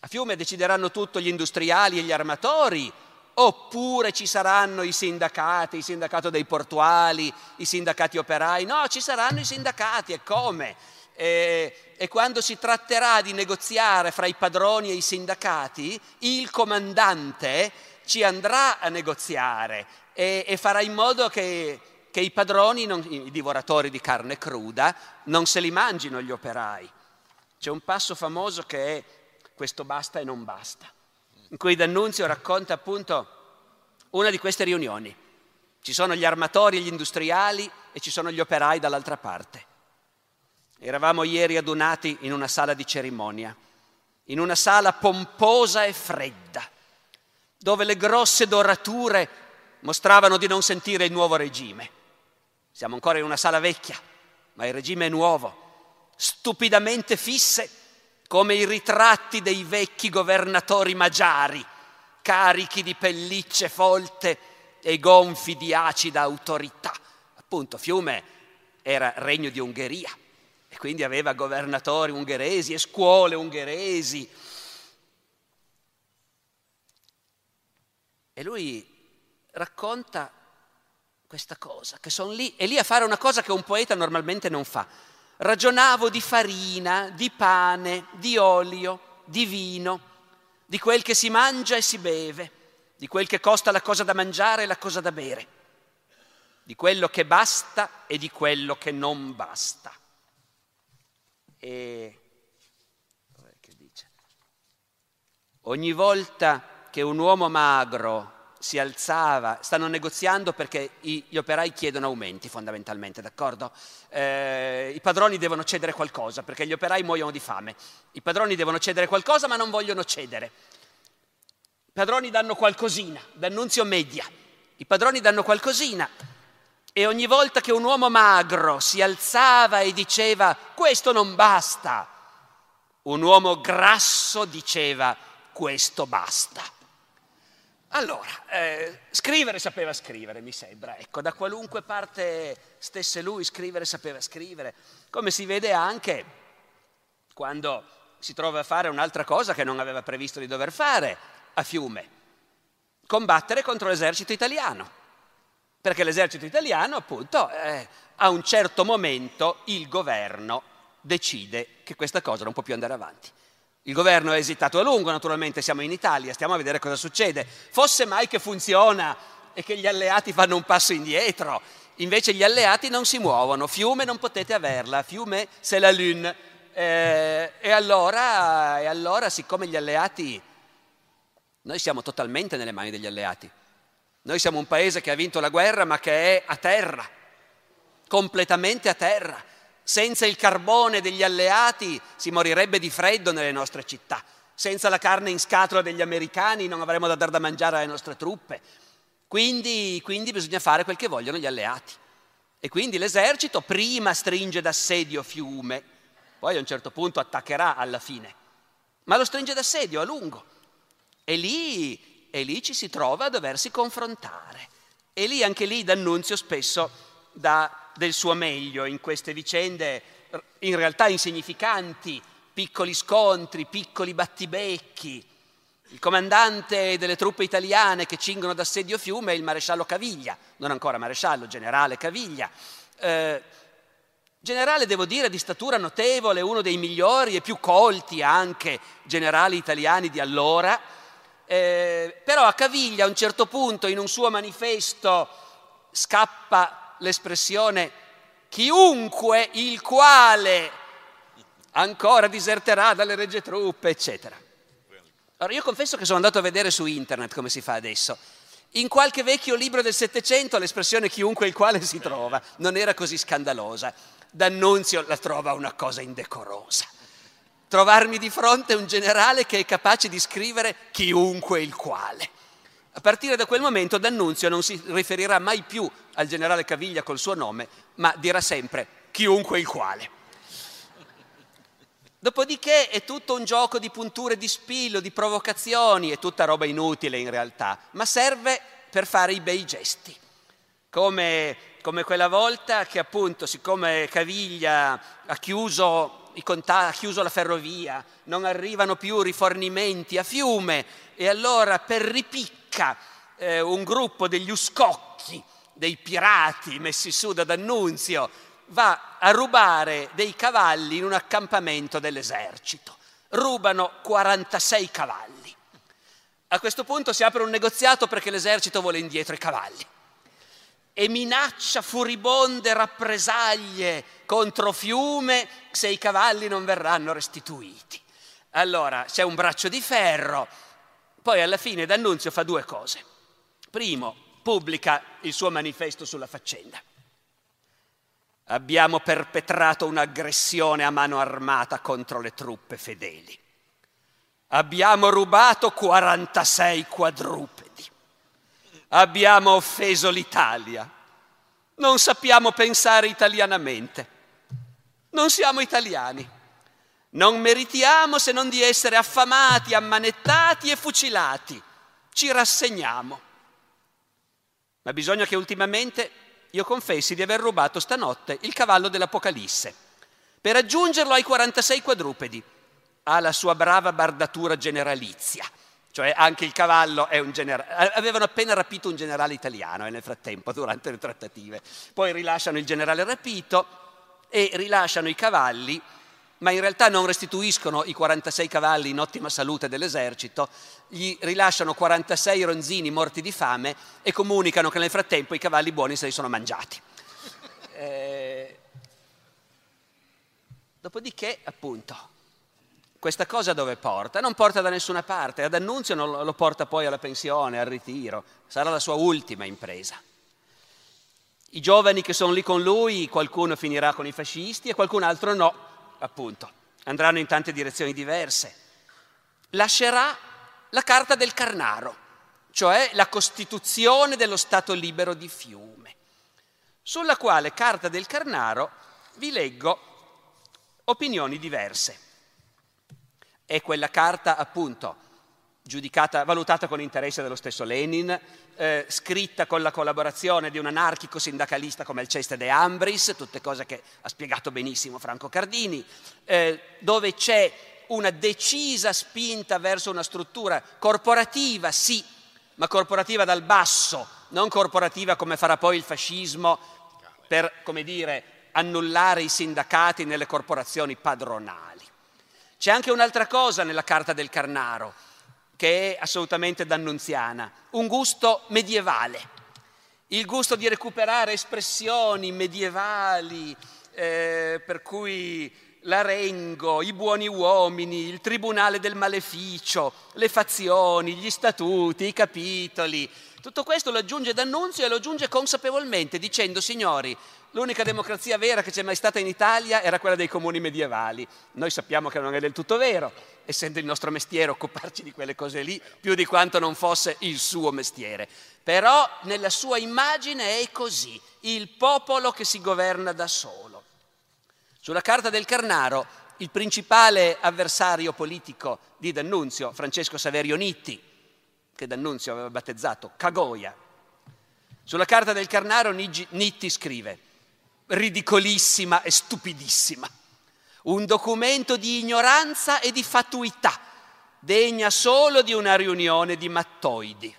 A Fiume decideranno tutto gli industriali e gli armatori, oppure ci saranno i sindacati, il sindacato dei portuali, i sindacati operai? No, ci saranno i sindacati e come? E, e, quando si tratterà di negoziare fra i padroni e i sindacati, il comandante ci andrà a negoziare e, e farà in modo che, che i padroni, non, i divoratori di carne cruda, non se li mangino gli operai. C'è un passo famoso che è questo basta e non basta in cui D'Annunzio racconta appunto una di queste riunioni. Ci sono gli armatori e gli industriali e ci sono gli operai dall'altra parte. Eravamo ieri adunati in una sala di cerimonia, in una sala pomposa e fredda, dove le grosse dorature mostravano di non sentire il nuovo regime. Siamo ancora in una sala vecchia, ma il regime è nuovo, stupidamente fisse come i ritratti dei vecchi governatori magiari, carichi di pellicce folte e gonfi di acida autorità. Appunto, Fiume era regno di Ungheria e quindi aveva governatori ungheresi e scuole ungheresi. E lui racconta questa cosa, che sono lì, e lì a fare una cosa che un poeta normalmente non fa ragionavo di farina, di pane, di olio, di vino, di quel che si mangia e si beve, di quel che costa la cosa da mangiare e la cosa da bere, di quello che basta e di quello che non basta. E? Ogni volta che un uomo magro si alzava, stanno negoziando perché gli operai chiedono aumenti fondamentalmente, d'accordo? Eh, I padroni devono cedere qualcosa perché gli operai muoiono di fame. I padroni devono cedere qualcosa ma non vogliono cedere. I padroni danno qualcosina, d'annunzio media. I padroni danno qualcosina e ogni volta che un uomo magro si alzava e diceva questo non basta, un uomo grasso diceva questo basta. Allora, eh, scrivere sapeva scrivere, mi sembra, ecco, da qualunque parte stesse lui, scrivere sapeva scrivere, come si vede anche quando si trova a fare un'altra cosa che non aveva previsto di dover fare a Fiume, combattere contro l'esercito italiano, perché l'esercito italiano, appunto, eh, a un certo momento il governo decide che questa cosa non può più andare avanti. Il governo ha esitato a lungo, naturalmente siamo in Italia, stiamo a vedere cosa succede. Fosse mai che funziona e che gli alleati fanno un passo indietro, invece gli alleati non si muovono, Fiume non potete averla, Fiume c'est la lune. Eh, e, allora, e allora, siccome gli alleati, noi siamo totalmente nelle mani degli alleati, noi siamo un paese che ha vinto la guerra ma che è a terra, completamente a terra senza il carbone degli alleati si morirebbe di freddo nelle nostre città. Senza la carne in scatola degli americani non avremmo da dar da mangiare alle nostre truppe. Quindi, quindi bisogna fare quel che vogliono gli alleati. E quindi l'esercito prima stringe d'assedio Fiume, poi a un certo punto attaccherà alla fine, ma lo stringe d'assedio a lungo. E lì, e lì ci si trova a doversi confrontare. E lì anche lì D'Annunzio spesso dà del suo meglio in queste vicende in realtà insignificanti, piccoli scontri, piccoli battibecchi. Il comandante delle truppe italiane che cingono d'assedio Fiume è il maresciallo Caviglia, non ancora maresciallo, generale Caviglia. Eh, generale, devo dire, di statura notevole, uno dei migliori e più colti anche generali italiani di allora. Eh, però a Caviglia a un certo punto in un suo manifesto scappa l'espressione chiunque il quale ancora diserterà dalle regge truppe, eccetera. Allora io confesso che sono andato a vedere su internet come si fa adesso. In qualche vecchio libro del Settecento l'espressione chiunque il quale si trova non era così scandalosa. D'Annunzio la trova una cosa indecorosa. Trovarmi di fronte un generale che è capace di scrivere chiunque il quale. A partire da quel momento D'Annunzio non si riferirà mai più al generale Caviglia col suo nome, ma dirà sempre chiunque il quale. Dopodiché è tutto un gioco di punture di spillo, di provocazioni, è tutta roba inutile in realtà, ma serve per fare i bei gesti, come, come quella volta che appunto siccome Caviglia ha chiuso, conta- ha chiuso la ferrovia, non arrivano più rifornimenti a fiume e allora per ripicca eh, un gruppo degli uscocchi, dei pirati messi su da D'Annunzio, va a rubare dei cavalli in un accampamento dell'esercito. Rubano 46 cavalli. A questo punto si apre un negoziato perché l'esercito vuole indietro i cavalli e minaccia furibonde rappresaglie contro Fiume se i cavalli non verranno restituiti. Allora c'è un braccio di ferro, poi alla fine D'Annunzio fa due cose. Primo, pubblica il suo manifesto sulla faccenda. Abbiamo perpetrato un'aggressione a mano armata contro le truppe fedeli. Abbiamo rubato 46 quadrupedi. Abbiamo offeso l'Italia. Non sappiamo pensare italianamente. Non siamo italiani. Non meritiamo se non di essere affamati, ammanettati e fucilati. Ci rassegniamo. Ma bisogna che ultimamente io confessi di aver rubato stanotte il cavallo dell'Apocalisse per aggiungerlo ai 46 quadrupedi. Ha la sua brava bardatura generalizia, cioè anche il cavallo è un generale. Avevano appena rapito un generale italiano eh, nel frattempo, durante le trattative. Poi rilasciano il generale rapito e rilasciano i cavalli ma in realtà non restituiscono i 46 cavalli in ottima salute dell'esercito, gli rilasciano 46 ronzini morti di fame e comunicano che nel frattempo i cavalli buoni se li sono mangiati. Eh... Dopodiché, appunto, questa cosa dove porta? Non porta da nessuna parte, ad Annunzio non lo porta poi alla pensione, al ritiro, sarà la sua ultima impresa. I giovani che sono lì con lui, qualcuno finirà con i fascisti e qualcun altro no, appunto, andranno in tante direzioni diverse. Lascerà la carta del Carnaro, cioè la costituzione dello Stato libero di Fiume, sulla quale carta del Carnaro vi leggo opinioni diverse. È quella carta, appunto, giudicata, valutata con interesse dallo stesso Lenin, eh, scritta con la collaborazione di un anarchico sindacalista come Alceste De Ambris, tutte cose che ha spiegato benissimo Franco Cardini, eh, dove c'è una decisa spinta verso una struttura corporativa, sì, ma corporativa dal basso, non corporativa come farà poi il fascismo per, come dire, annullare i sindacati nelle corporazioni padronali. C'è anche un'altra cosa nella Carta del Carnaro, che è assolutamente d'annunziana, un gusto medievale, il gusto di recuperare espressioni medievali, eh, per cui l'arengo, i buoni uomini, il tribunale del maleficio, le fazioni, gli statuti, i capitoli. Tutto questo lo aggiunge D'Annunzio e lo aggiunge consapevolmente dicendo signori, l'unica democrazia vera che c'è mai stata in Italia era quella dei comuni medievali. Noi sappiamo che non è del tutto vero, essendo il nostro mestiere occuparci di quelle cose lì, più di quanto non fosse il suo mestiere. Però nella sua immagine è così, il popolo che si governa da solo. Sulla carta del Carnaro, il principale avversario politico di D'Annunzio, Francesco Saverio Nitti, che D'Annunzio aveva battezzato Cagoia. Sulla carta del Carnaro Nitti scrive, ridicolissima e stupidissima un documento di ignoranza e di fatuità, degna solo di una riunione di mattoidi.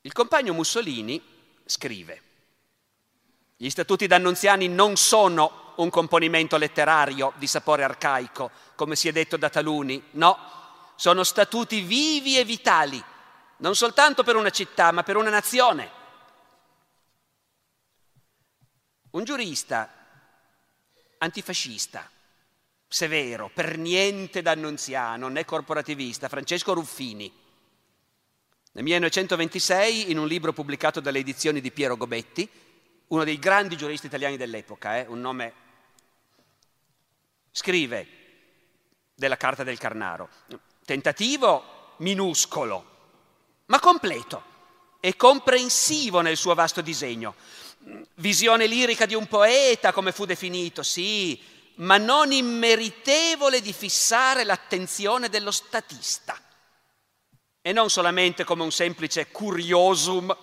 Il compagno Mussolini scrive, gli statuti d'annunziani non sono un componimento letterario di sapore arcaico, come si è detto da taluni, no, sono statuti vivi e vitali, non soltanto per una città, ma per una nazione. Un giurista antifascista, severo, per niente d'annunziano né corporativista, Francesco Ruffini. Nel 1926, in un libro pubblicato dalle edizioni di Piero Gobetti, uno dei grandi giuristi italiani dell'epoca, eh, un nome, scrive della Carta del Carnaro, tentativo minuscolo, ma completo e comprensivo nel suo vasto disegno visione lirica di un poeta, come fu definito, sì, ma non immeritevole di fissare l'attenzione dello statista. e non solamente come un semplice curiosum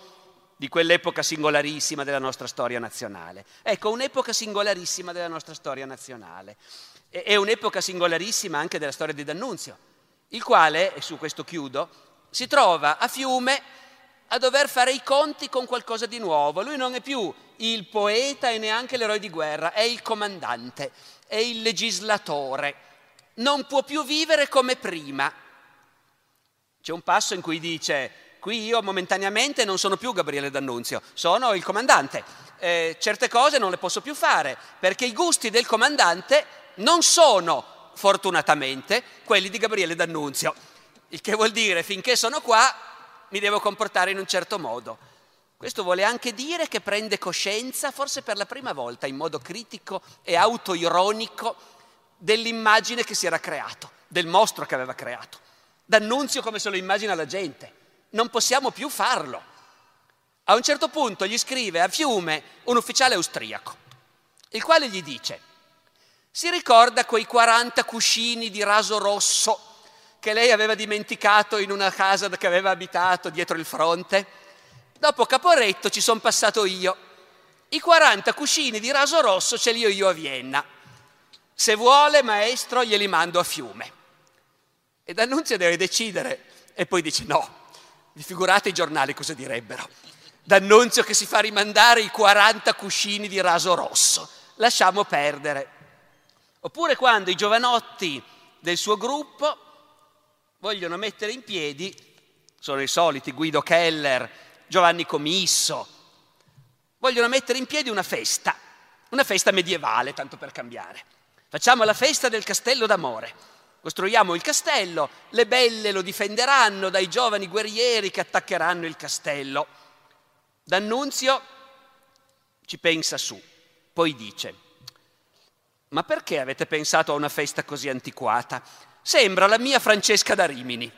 di quell'epoca singolarissima della nostra storia nazionale. Ecco, un'epoca singolarissima della nostra storia nazionale. È un'epoca singolarissima anche della storia di D'Annunzio, il quale, e su questo chiudo, si trova a Fiume a dover fare i conti con qualcosa di nuovo. Lui non è più il poeta e neanche l'eroe di guerra, è il comandante, è il legislatore. Non può più vivere come prima. C'è un passo in cui dice, qui io momentaneamente non sono più Gabriele D'Annunzio, sono il comandante. Eh, certe cose non le posso più fare perché i gusti del comandante non sono, fortunatamente, quelli di Gabriele D'Annunzio. Il che vuol dire, finché sono qua, mi devo comportare in un certo modo. Questo vuole anche dire che prende coscienza, forse per la prima volta, in modo critico e autoironico, dell'immagine che si era creato, del mostro che aveva creato. D'annunzio come se lo immagina la gente. Non possiamo più farlo. A un certo punto gli scrive a Fiume un ufficiale austriaco, il quale gli dice, si ricorda quei 40 cuscini di raso rosso che lei aveva dimenticato in una casa che aveva abitato dietro il fronte. Dopo Caporetto ci sono passato io. I 40 cuscini di raso rosso ce li ho io a Vienna. Se vuole, maestro, glieli mando a fiume. E D'Annunzio deve decidere. E poi dice no. Vi figurate i giornali cosa direbbero. D'Annunzio che si fa rimandare i 40 cuscini di raso rosso. Lasciamo perdere. Oppure quando i giovanotti del suo gruppo vogliono mettere in piedi, sono i soliti Guido Keller, Giovanni Comisso, vogliono mettere in piedi una festa, una festa medievale, tanto per cambiare. Facciamo la festa del castello d'amore. Costruiamo il castello, le belle lo difenderanno dai giovani guerrieri che attaccheranno il castello. D'Annunzio ci pensa su, poi dice, ma perché avete pensato a una festa così antiquata? Sembra la mia Francesca da Rimini.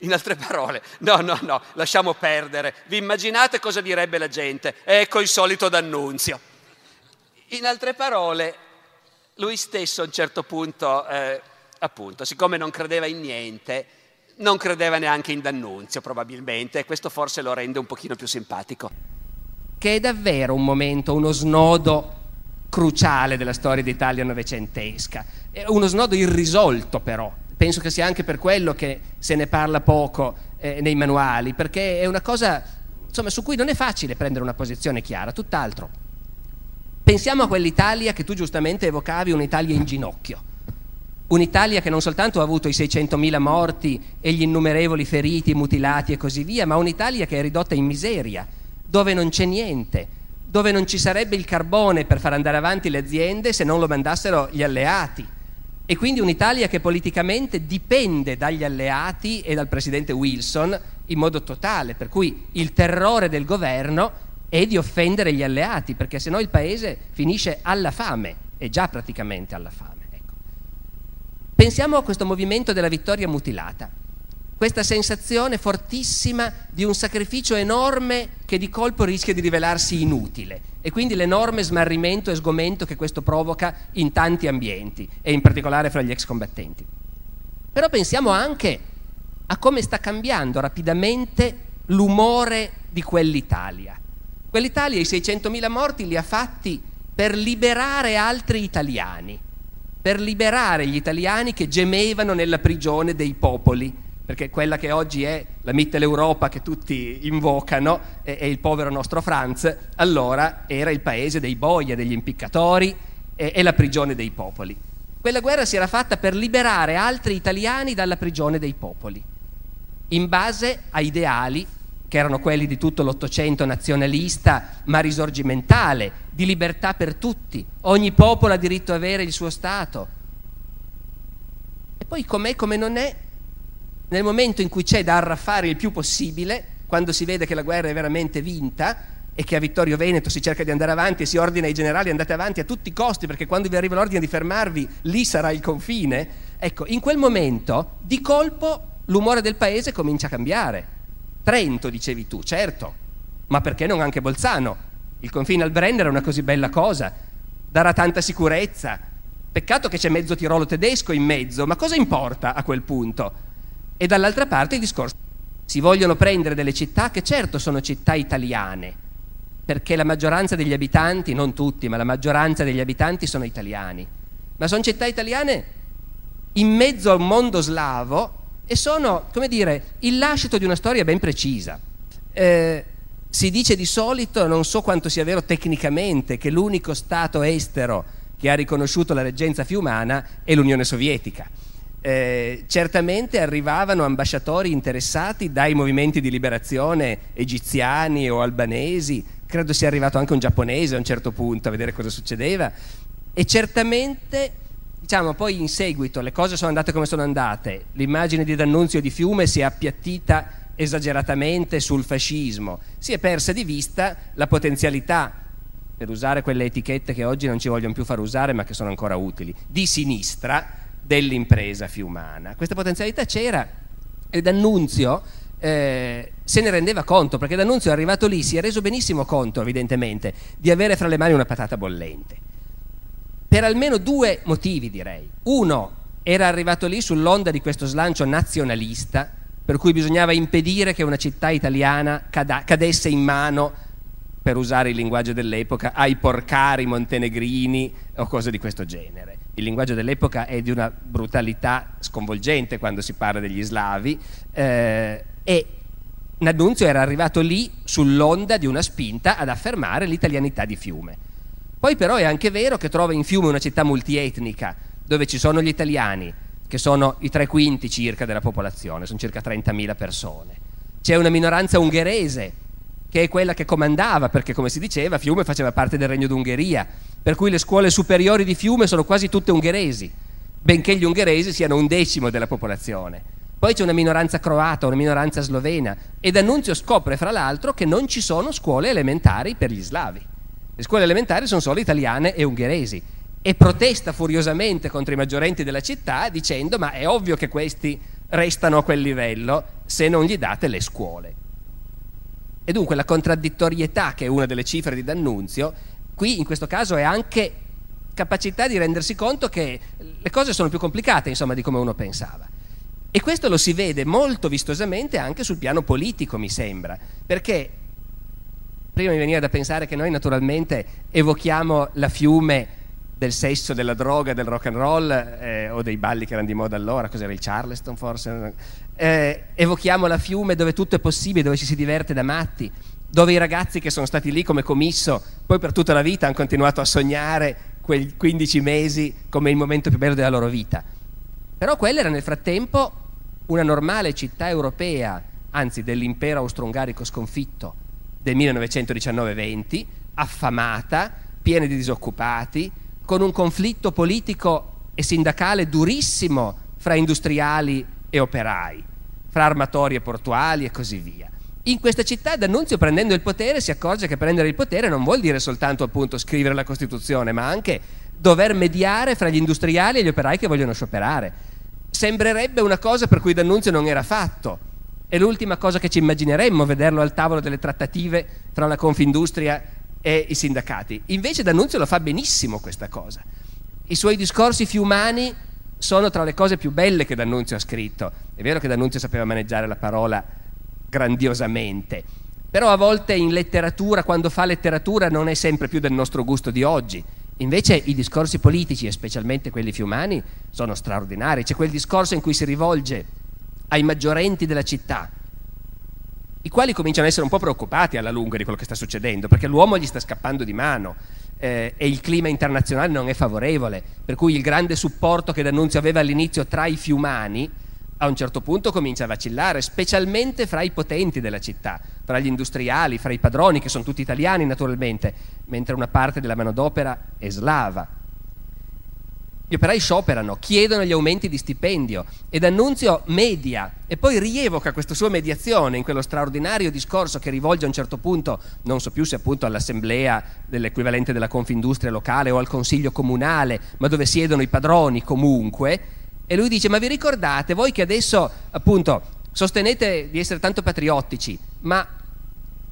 In altre parole, no, no, no, lasciamo perdere. Vi immaginate cosa direbbe la gente? Ecco il solito d'annunzio. In altre parole, lui stesso a un certo punto, eh, appunto, siccome non credeva in niente, non credeva neanche in D'Annunzio probabilmente, e questo forse lo rende un pochino più simpatico. Che è davvero un momento, uno snodo cruciale della storia d'Italia novecentesca. È uno snodo irrisolto però, penso che sia anche per quello che se ne parla poco eh, nei manuali, perché è una cosa insomma, su cui non è facile prendere una posizione chiara, tutt'altro. Pensiamo a quell'Italia che tu giustamente evocavi, un'Italia in ginocchio. Un'Italia che non soltanto ha avuto i 600.000 morti e gli innumerevoli feriti, mutilati e così via, ma un'Italia che è ridotta in miseria, dove non c'è niente, dove non ci sarebbe il carbone per far andare avanti le aziende se non lo mandassero gli alleati. E quindi un'Italia che politicamente dipende dagli alleati e dal presidente Wilson in modo totale, per cui il terrore del governo è di offendere gli alleati, perché se no il paese finisce alla fame, è già praticamente alla fame. Ecco. Pensiamo a questo movimento della vittoria mutilata questa sensazione fortissima di un sacrificio enorme che di colpo rischia di rivelarsi inutile e quindi l'enorme smarrimento e sgomento che questo provoca in tanti ambienti e in particolare fra gli ex combattenti. Però pensiamo anche a come sta cambiando rapidamente l'umore di quell'Italia. Quell'Italia i 600.000 morti li ha fatti per liberare altri italiani, per liberare gli italiani che gemevano nella prigione dei popoli perché quella che oggi è la Mitteleuropa che tutti invocano è, è, il povero nostro Franz, allora era il paese dei boia, degli impiccatori e, e la prigione dei popoli. Quella guerra si era fatta per liberare altri italiani dalla prigione dei popoli, in base a ideali che erano quelli di tutto l'Ottocento nazionalista ma risorgimentale, di libertà per tutti, ogni popolo ha diritto ad avere il suo Stato. E poi com'è come non è, nel momento in cui c'è da arraffare il più possibile, quando si vede che la guerra è veramente vinta e che a Vittorio Veneto si cerca di andare avanti e si ordina ai generali andate avanti a tutti i costi perché quando vi arriva l'ordine di fermarvi lì sarà il confine, ecco, in quel momento di colpo l'umore del paese comincia a cambiare. Trento, dicevi tu, certo, ma perché non anche Bolzano? Il confine al Brenner è una così bella cosa, darà tanta sicurezza. Peccato che c'è mezzo Tirolo tedesco in mezzo, ma cosa importa a quel punto? E dall'altra parte il discorso Si vogliono prendere delle città che certo sono città italiane, perché la maggioranza degli abitanti, non tutti, ma la maggioranza degli abitanti sono italiani, ma sono città italiane in mezzo a un mondo slavo e sono, come dire, il lascito di una storia ben precisa. Eh, si dice di solito, non so quanto sia vero tecnicamente, che l'unico Stato estero che ha riconosciuto la reggenza fiumana è l'Unione Sovietica. Eh, certamente arrivavano ambasciatori interessati dai movimenti di liberazione egiziani o albanesi, credo sia arrivato anche un giapponese a un certo punto a vedere cosa succedeva. E certamente diciamo poi in seguito le cose sono andate come sono andate, l'immagine di D'Annunzio di Fiume si è appiattita esageratamente sul fascismo, si è persa di vista la potenzialità per usare quelle etichette che oggi non ci vogliono più far usare ma che sono ancora utili, di sinistra dell'impresa fiumana. Questa potenzialità c'era e D'Annunzio eh, se ne rendeva conto, perché D'Annunzio è arrivato lì, si è reso benissimo conto evidentemente di avere fra le mani una patata bollente. Per almeno due motivi direi. Uno, era arrivato lì sull'onda di questo slancio nazionalista, per cui bisognava impedire che una città italiana cada- cadesse in mano per usare il linguaggio dell'epoca, ai porcari montenegrini o cose di questo genere. Il linguaggio dell'epoca è di una brutalità sconvolgente quando si parla degli slavi eh, e D'Annunzio era arrivato lì sull'onda di una spinta ad affermare l'italianità di Fiume. Poi però è anche vero che trova in Fiume una città multietnica, dove ci sono gli italiani, che sono i tre quinti circa della popolazione, sono circa 30.000 persone. C'è una minoranza ungherese, che è quella che comandava, perché come si diceva Fiume faceva parte del Regno d'Ungheria, per cui le scuole superiori di Fiume sono quasi tutte ungheresi, benché gli ungheresi siano un decimo della popolazione. Poi c'è una minoranza croata, una minoranza slovena e D'Annunzio scopre fra l'altro che non ci sono scuole elementari per gli slavi. Le scuole elementari sono solo italiane e ungheresi e protesta furiosamente contro i maggiorenti della città dicendo ma è ovvio che questi restano a quel livello se non gli date le scuole. E dunque la contraddittorietà, che è una delle cifre di D'Annunzio, qui in questo caso è anche capacità di rendersi conto che le cose sono più complicate, insomma, di come uno pensava. E questo lo si vede molto vistosamente anche sul piano politico, mi sembra, perché prima mi veniva da pensare che noi naturalmente evochiamo la fiume del sesso, della droga, del rock and roll eh, o dei balli che erano di moda allora, cos'era il Charleston forse? eh, evochiamo la fiume dove tutto è possibile, dove ci si diverte da matti, dove i ragazzi che sono stati lì come commisso, poi per tutta la vita hanno continuato a sognare quei 15 mesi come il momento più bello della loro vita. Però quella era nel frattempo una normale città europea, anzi dell'impero austro-ungarico sconfitto del 1919-20, affamata, piena di disoccupati, con un conflitto politico e sindacale durissimo fra industriali e operai, fra armatori e portuali e così via. In questa città D'Annunzio prendendo il potere si accorge che prendere il potere non vuol dire soltanto appunto scrivere la Costituzione, ma anche dover mediare fra gli industriali e gli operai che vogliono scioperare. Sembrerebbe una cosa per cui D'Annunzio non era fatto. È l'ultima cosa che ci immagineremmo vederlo al tavolo delle trattative fra la Confindustria e i sindacati. Invece D'Annunzio lo fa benissimo questa cosa. I suoi discorsi fiumani sono tra le cose più belle che D'Annunzio ha scritto. È vero che D'Annunzio sapeva maneggiare la parola grandiosamente, però a volte in letteratura, quando fa letteratura, non è sempre più del nostro gusto di oggi. Invece i discorsi politici, specialmente quelli fiumani, sono straordinari. C'è quel discorso in cui si rivolge ai maggiorenti della città, i quali cominciano ad essere un po' preoccupati alla lunga di quello che sta succedendo, perché l'uomo gli sta scappando di mano eh, e il clima internazionale non è favorevole, per cui il grande supporto che D'Annunzio aveva all'inizio tra i fiumani a un certo punto comincia a vacillare, specialmente fra i potenti della città, fra gli industriali, fra i padroni, che sono tutti italiani naturalmente, mentre una parte della manodopera è slava. Gli operai scioperano, chiedono gli aumenti di stipendio ed Annunzio media e poi rievoca questa sua mediazione in quello straordinario discorso che rivolge a un certo punto, non so più se appunto all'assemblea dell'equivalente della Confindustria locale o al consiglio comunale, ma dove siedono i padroni comunque, e lui dice ma vi ricordate voi che adesso appunto sostenete di essere tanto patriottici, ma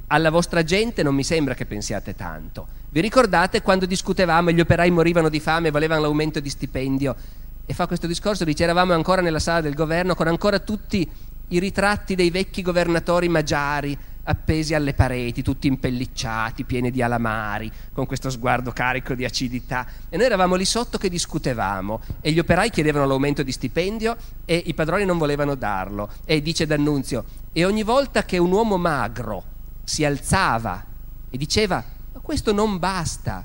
alla vostra gente non mi sembra che pensiate tanto. Vi ricordate quando discutevamo e gli operai morivano di fame e volevano l'aumento di stipendio? E fa questo discorso, dice eravamo ancora nella sala del governo con ancora tutti i ritratti dei vecchi governatori magiari appesi alle pareti, tutti impellicciati, pieni di alamari, con questo sguardo carico di acidità. E noi eravamo lì sotto che discutevamo e gli operai chiedevano l'aumento di stipendio e i padroni non volevano darlo. E dice D'Annunzio, e ogni volta che un uomo magro si alzava e diceva, questo non basta,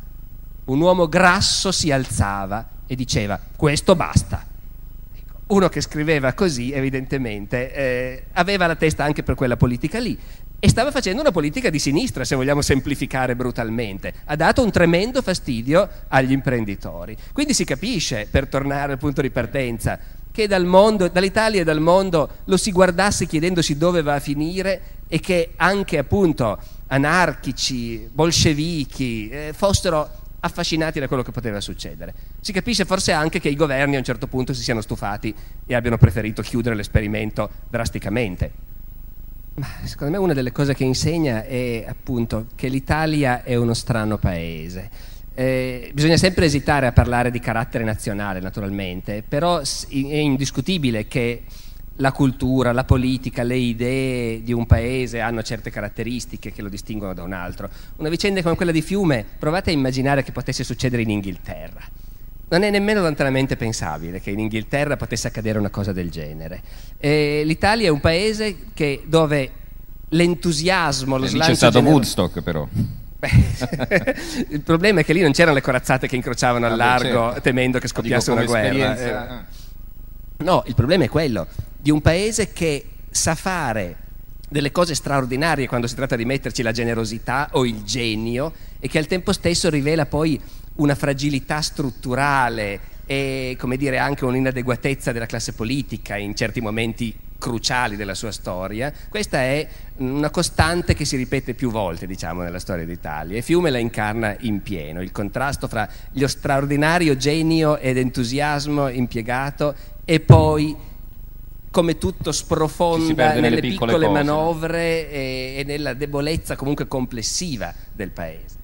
un uomo grasso si alzava e diceva, questo basta uno che scriveva così, evidentemente, eh, aveva la testa anche per quella politica lì e stava facendo una politica di sinistra, se vogliamo semplificare brutalmente. Ha dato un tremendo fastidio agli imprenditori. Quindi si capisce, per tornare al punto di partenza, che dal mondo, dall'Italia e dal mondo lo si guardasse chiedendosi dove va a finire e che anche appunto anarchici, bolscevichi eh, fossero affascinati da quello che poteva succedere. Si capisce forse anche che i governi a un certo punto si siano stufati e abbiano preferito chiudere l'esperimento drasticamente. Ma secondo me una delle cose che insegna è appunto che l'Italia è uno strano paese. Eh, bisogna sempre esitare a parlare di carattere nazionale, naturalmente, però è indiscutibile che la cultura, la politica, le idee di un paese hanno certe caratteristiche che lo distinguono da un altro. Una vicenda come quella di Fiume, provate a immaginare che potesse succedere in Inghilterra. Non è nemmeno lontanamente pensabile che in Inghilterra potesse accadere una cosa del genere. E L'Italia è un paese che, dove l'entusiasmo, lo è slancio... C'è stato genero- Woodstock però. Beh, [laughs] il problema è che lì non c'erano le corazzate che incrociavano al Vabbè, largo certo. temendo che scoppiasse una guerra. Eh, No, il problema è quello di un paese che sa fare delle cose straordinarie quando si tratta di metterci la generosità o il genio e che al tempo stesso rivela poi una fragilità strutturale e come dire anche un'inadeguatezza della classe politica in certi momenti cruciali della sua storia. Questa è una costante che si ripete più volte, diciamo, nella storia d'Italia e Fiume la incarna in pieno, il contrasto fra lo straordinario genio ed entusiasmo impiegato e poi come tutto sprofonda nelle, nelle piccole piccole manovre e, e nella debolezza comunque complessiva del paese.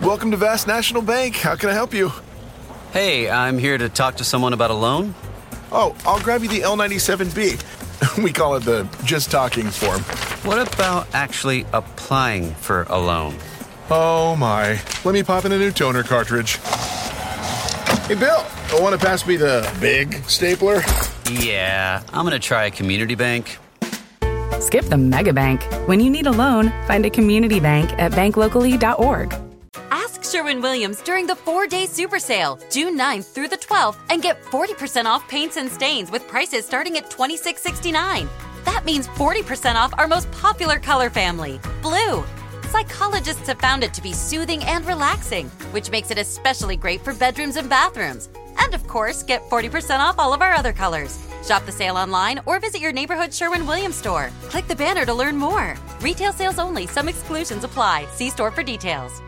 Welcome to Vast National Bank. How can I help you? Hey, I'm here to talk to someone about a loan. Oh, I'll grab you the L97B. [laughs] we call it the just talking form. What about actually applying for a loan? Oh my. Let me pop in a new toner cartridge. Hey, Bill, want to pass me the big stapler? Yeah, I'm gonna try a community bank. Skip the mega bank. When you need a loan, find a community bank at banklocally.org. Ask Sherwin Williams during the four day super sale, June 9th through the 12th, and get 40% off paints and stains with prices starting at $26.69. That means 40% off our most popular color family, blue. Psychologists have found it to be soothing and relaxing, which makes it especially great for bedrooms and bathrooms. And of course, get 40% off all of our other colors. Shop the sale online or visit your neighborhood Sherwin Williams store. Click the banner to learn more. Retail sales only, some exclusions apply. See store for details.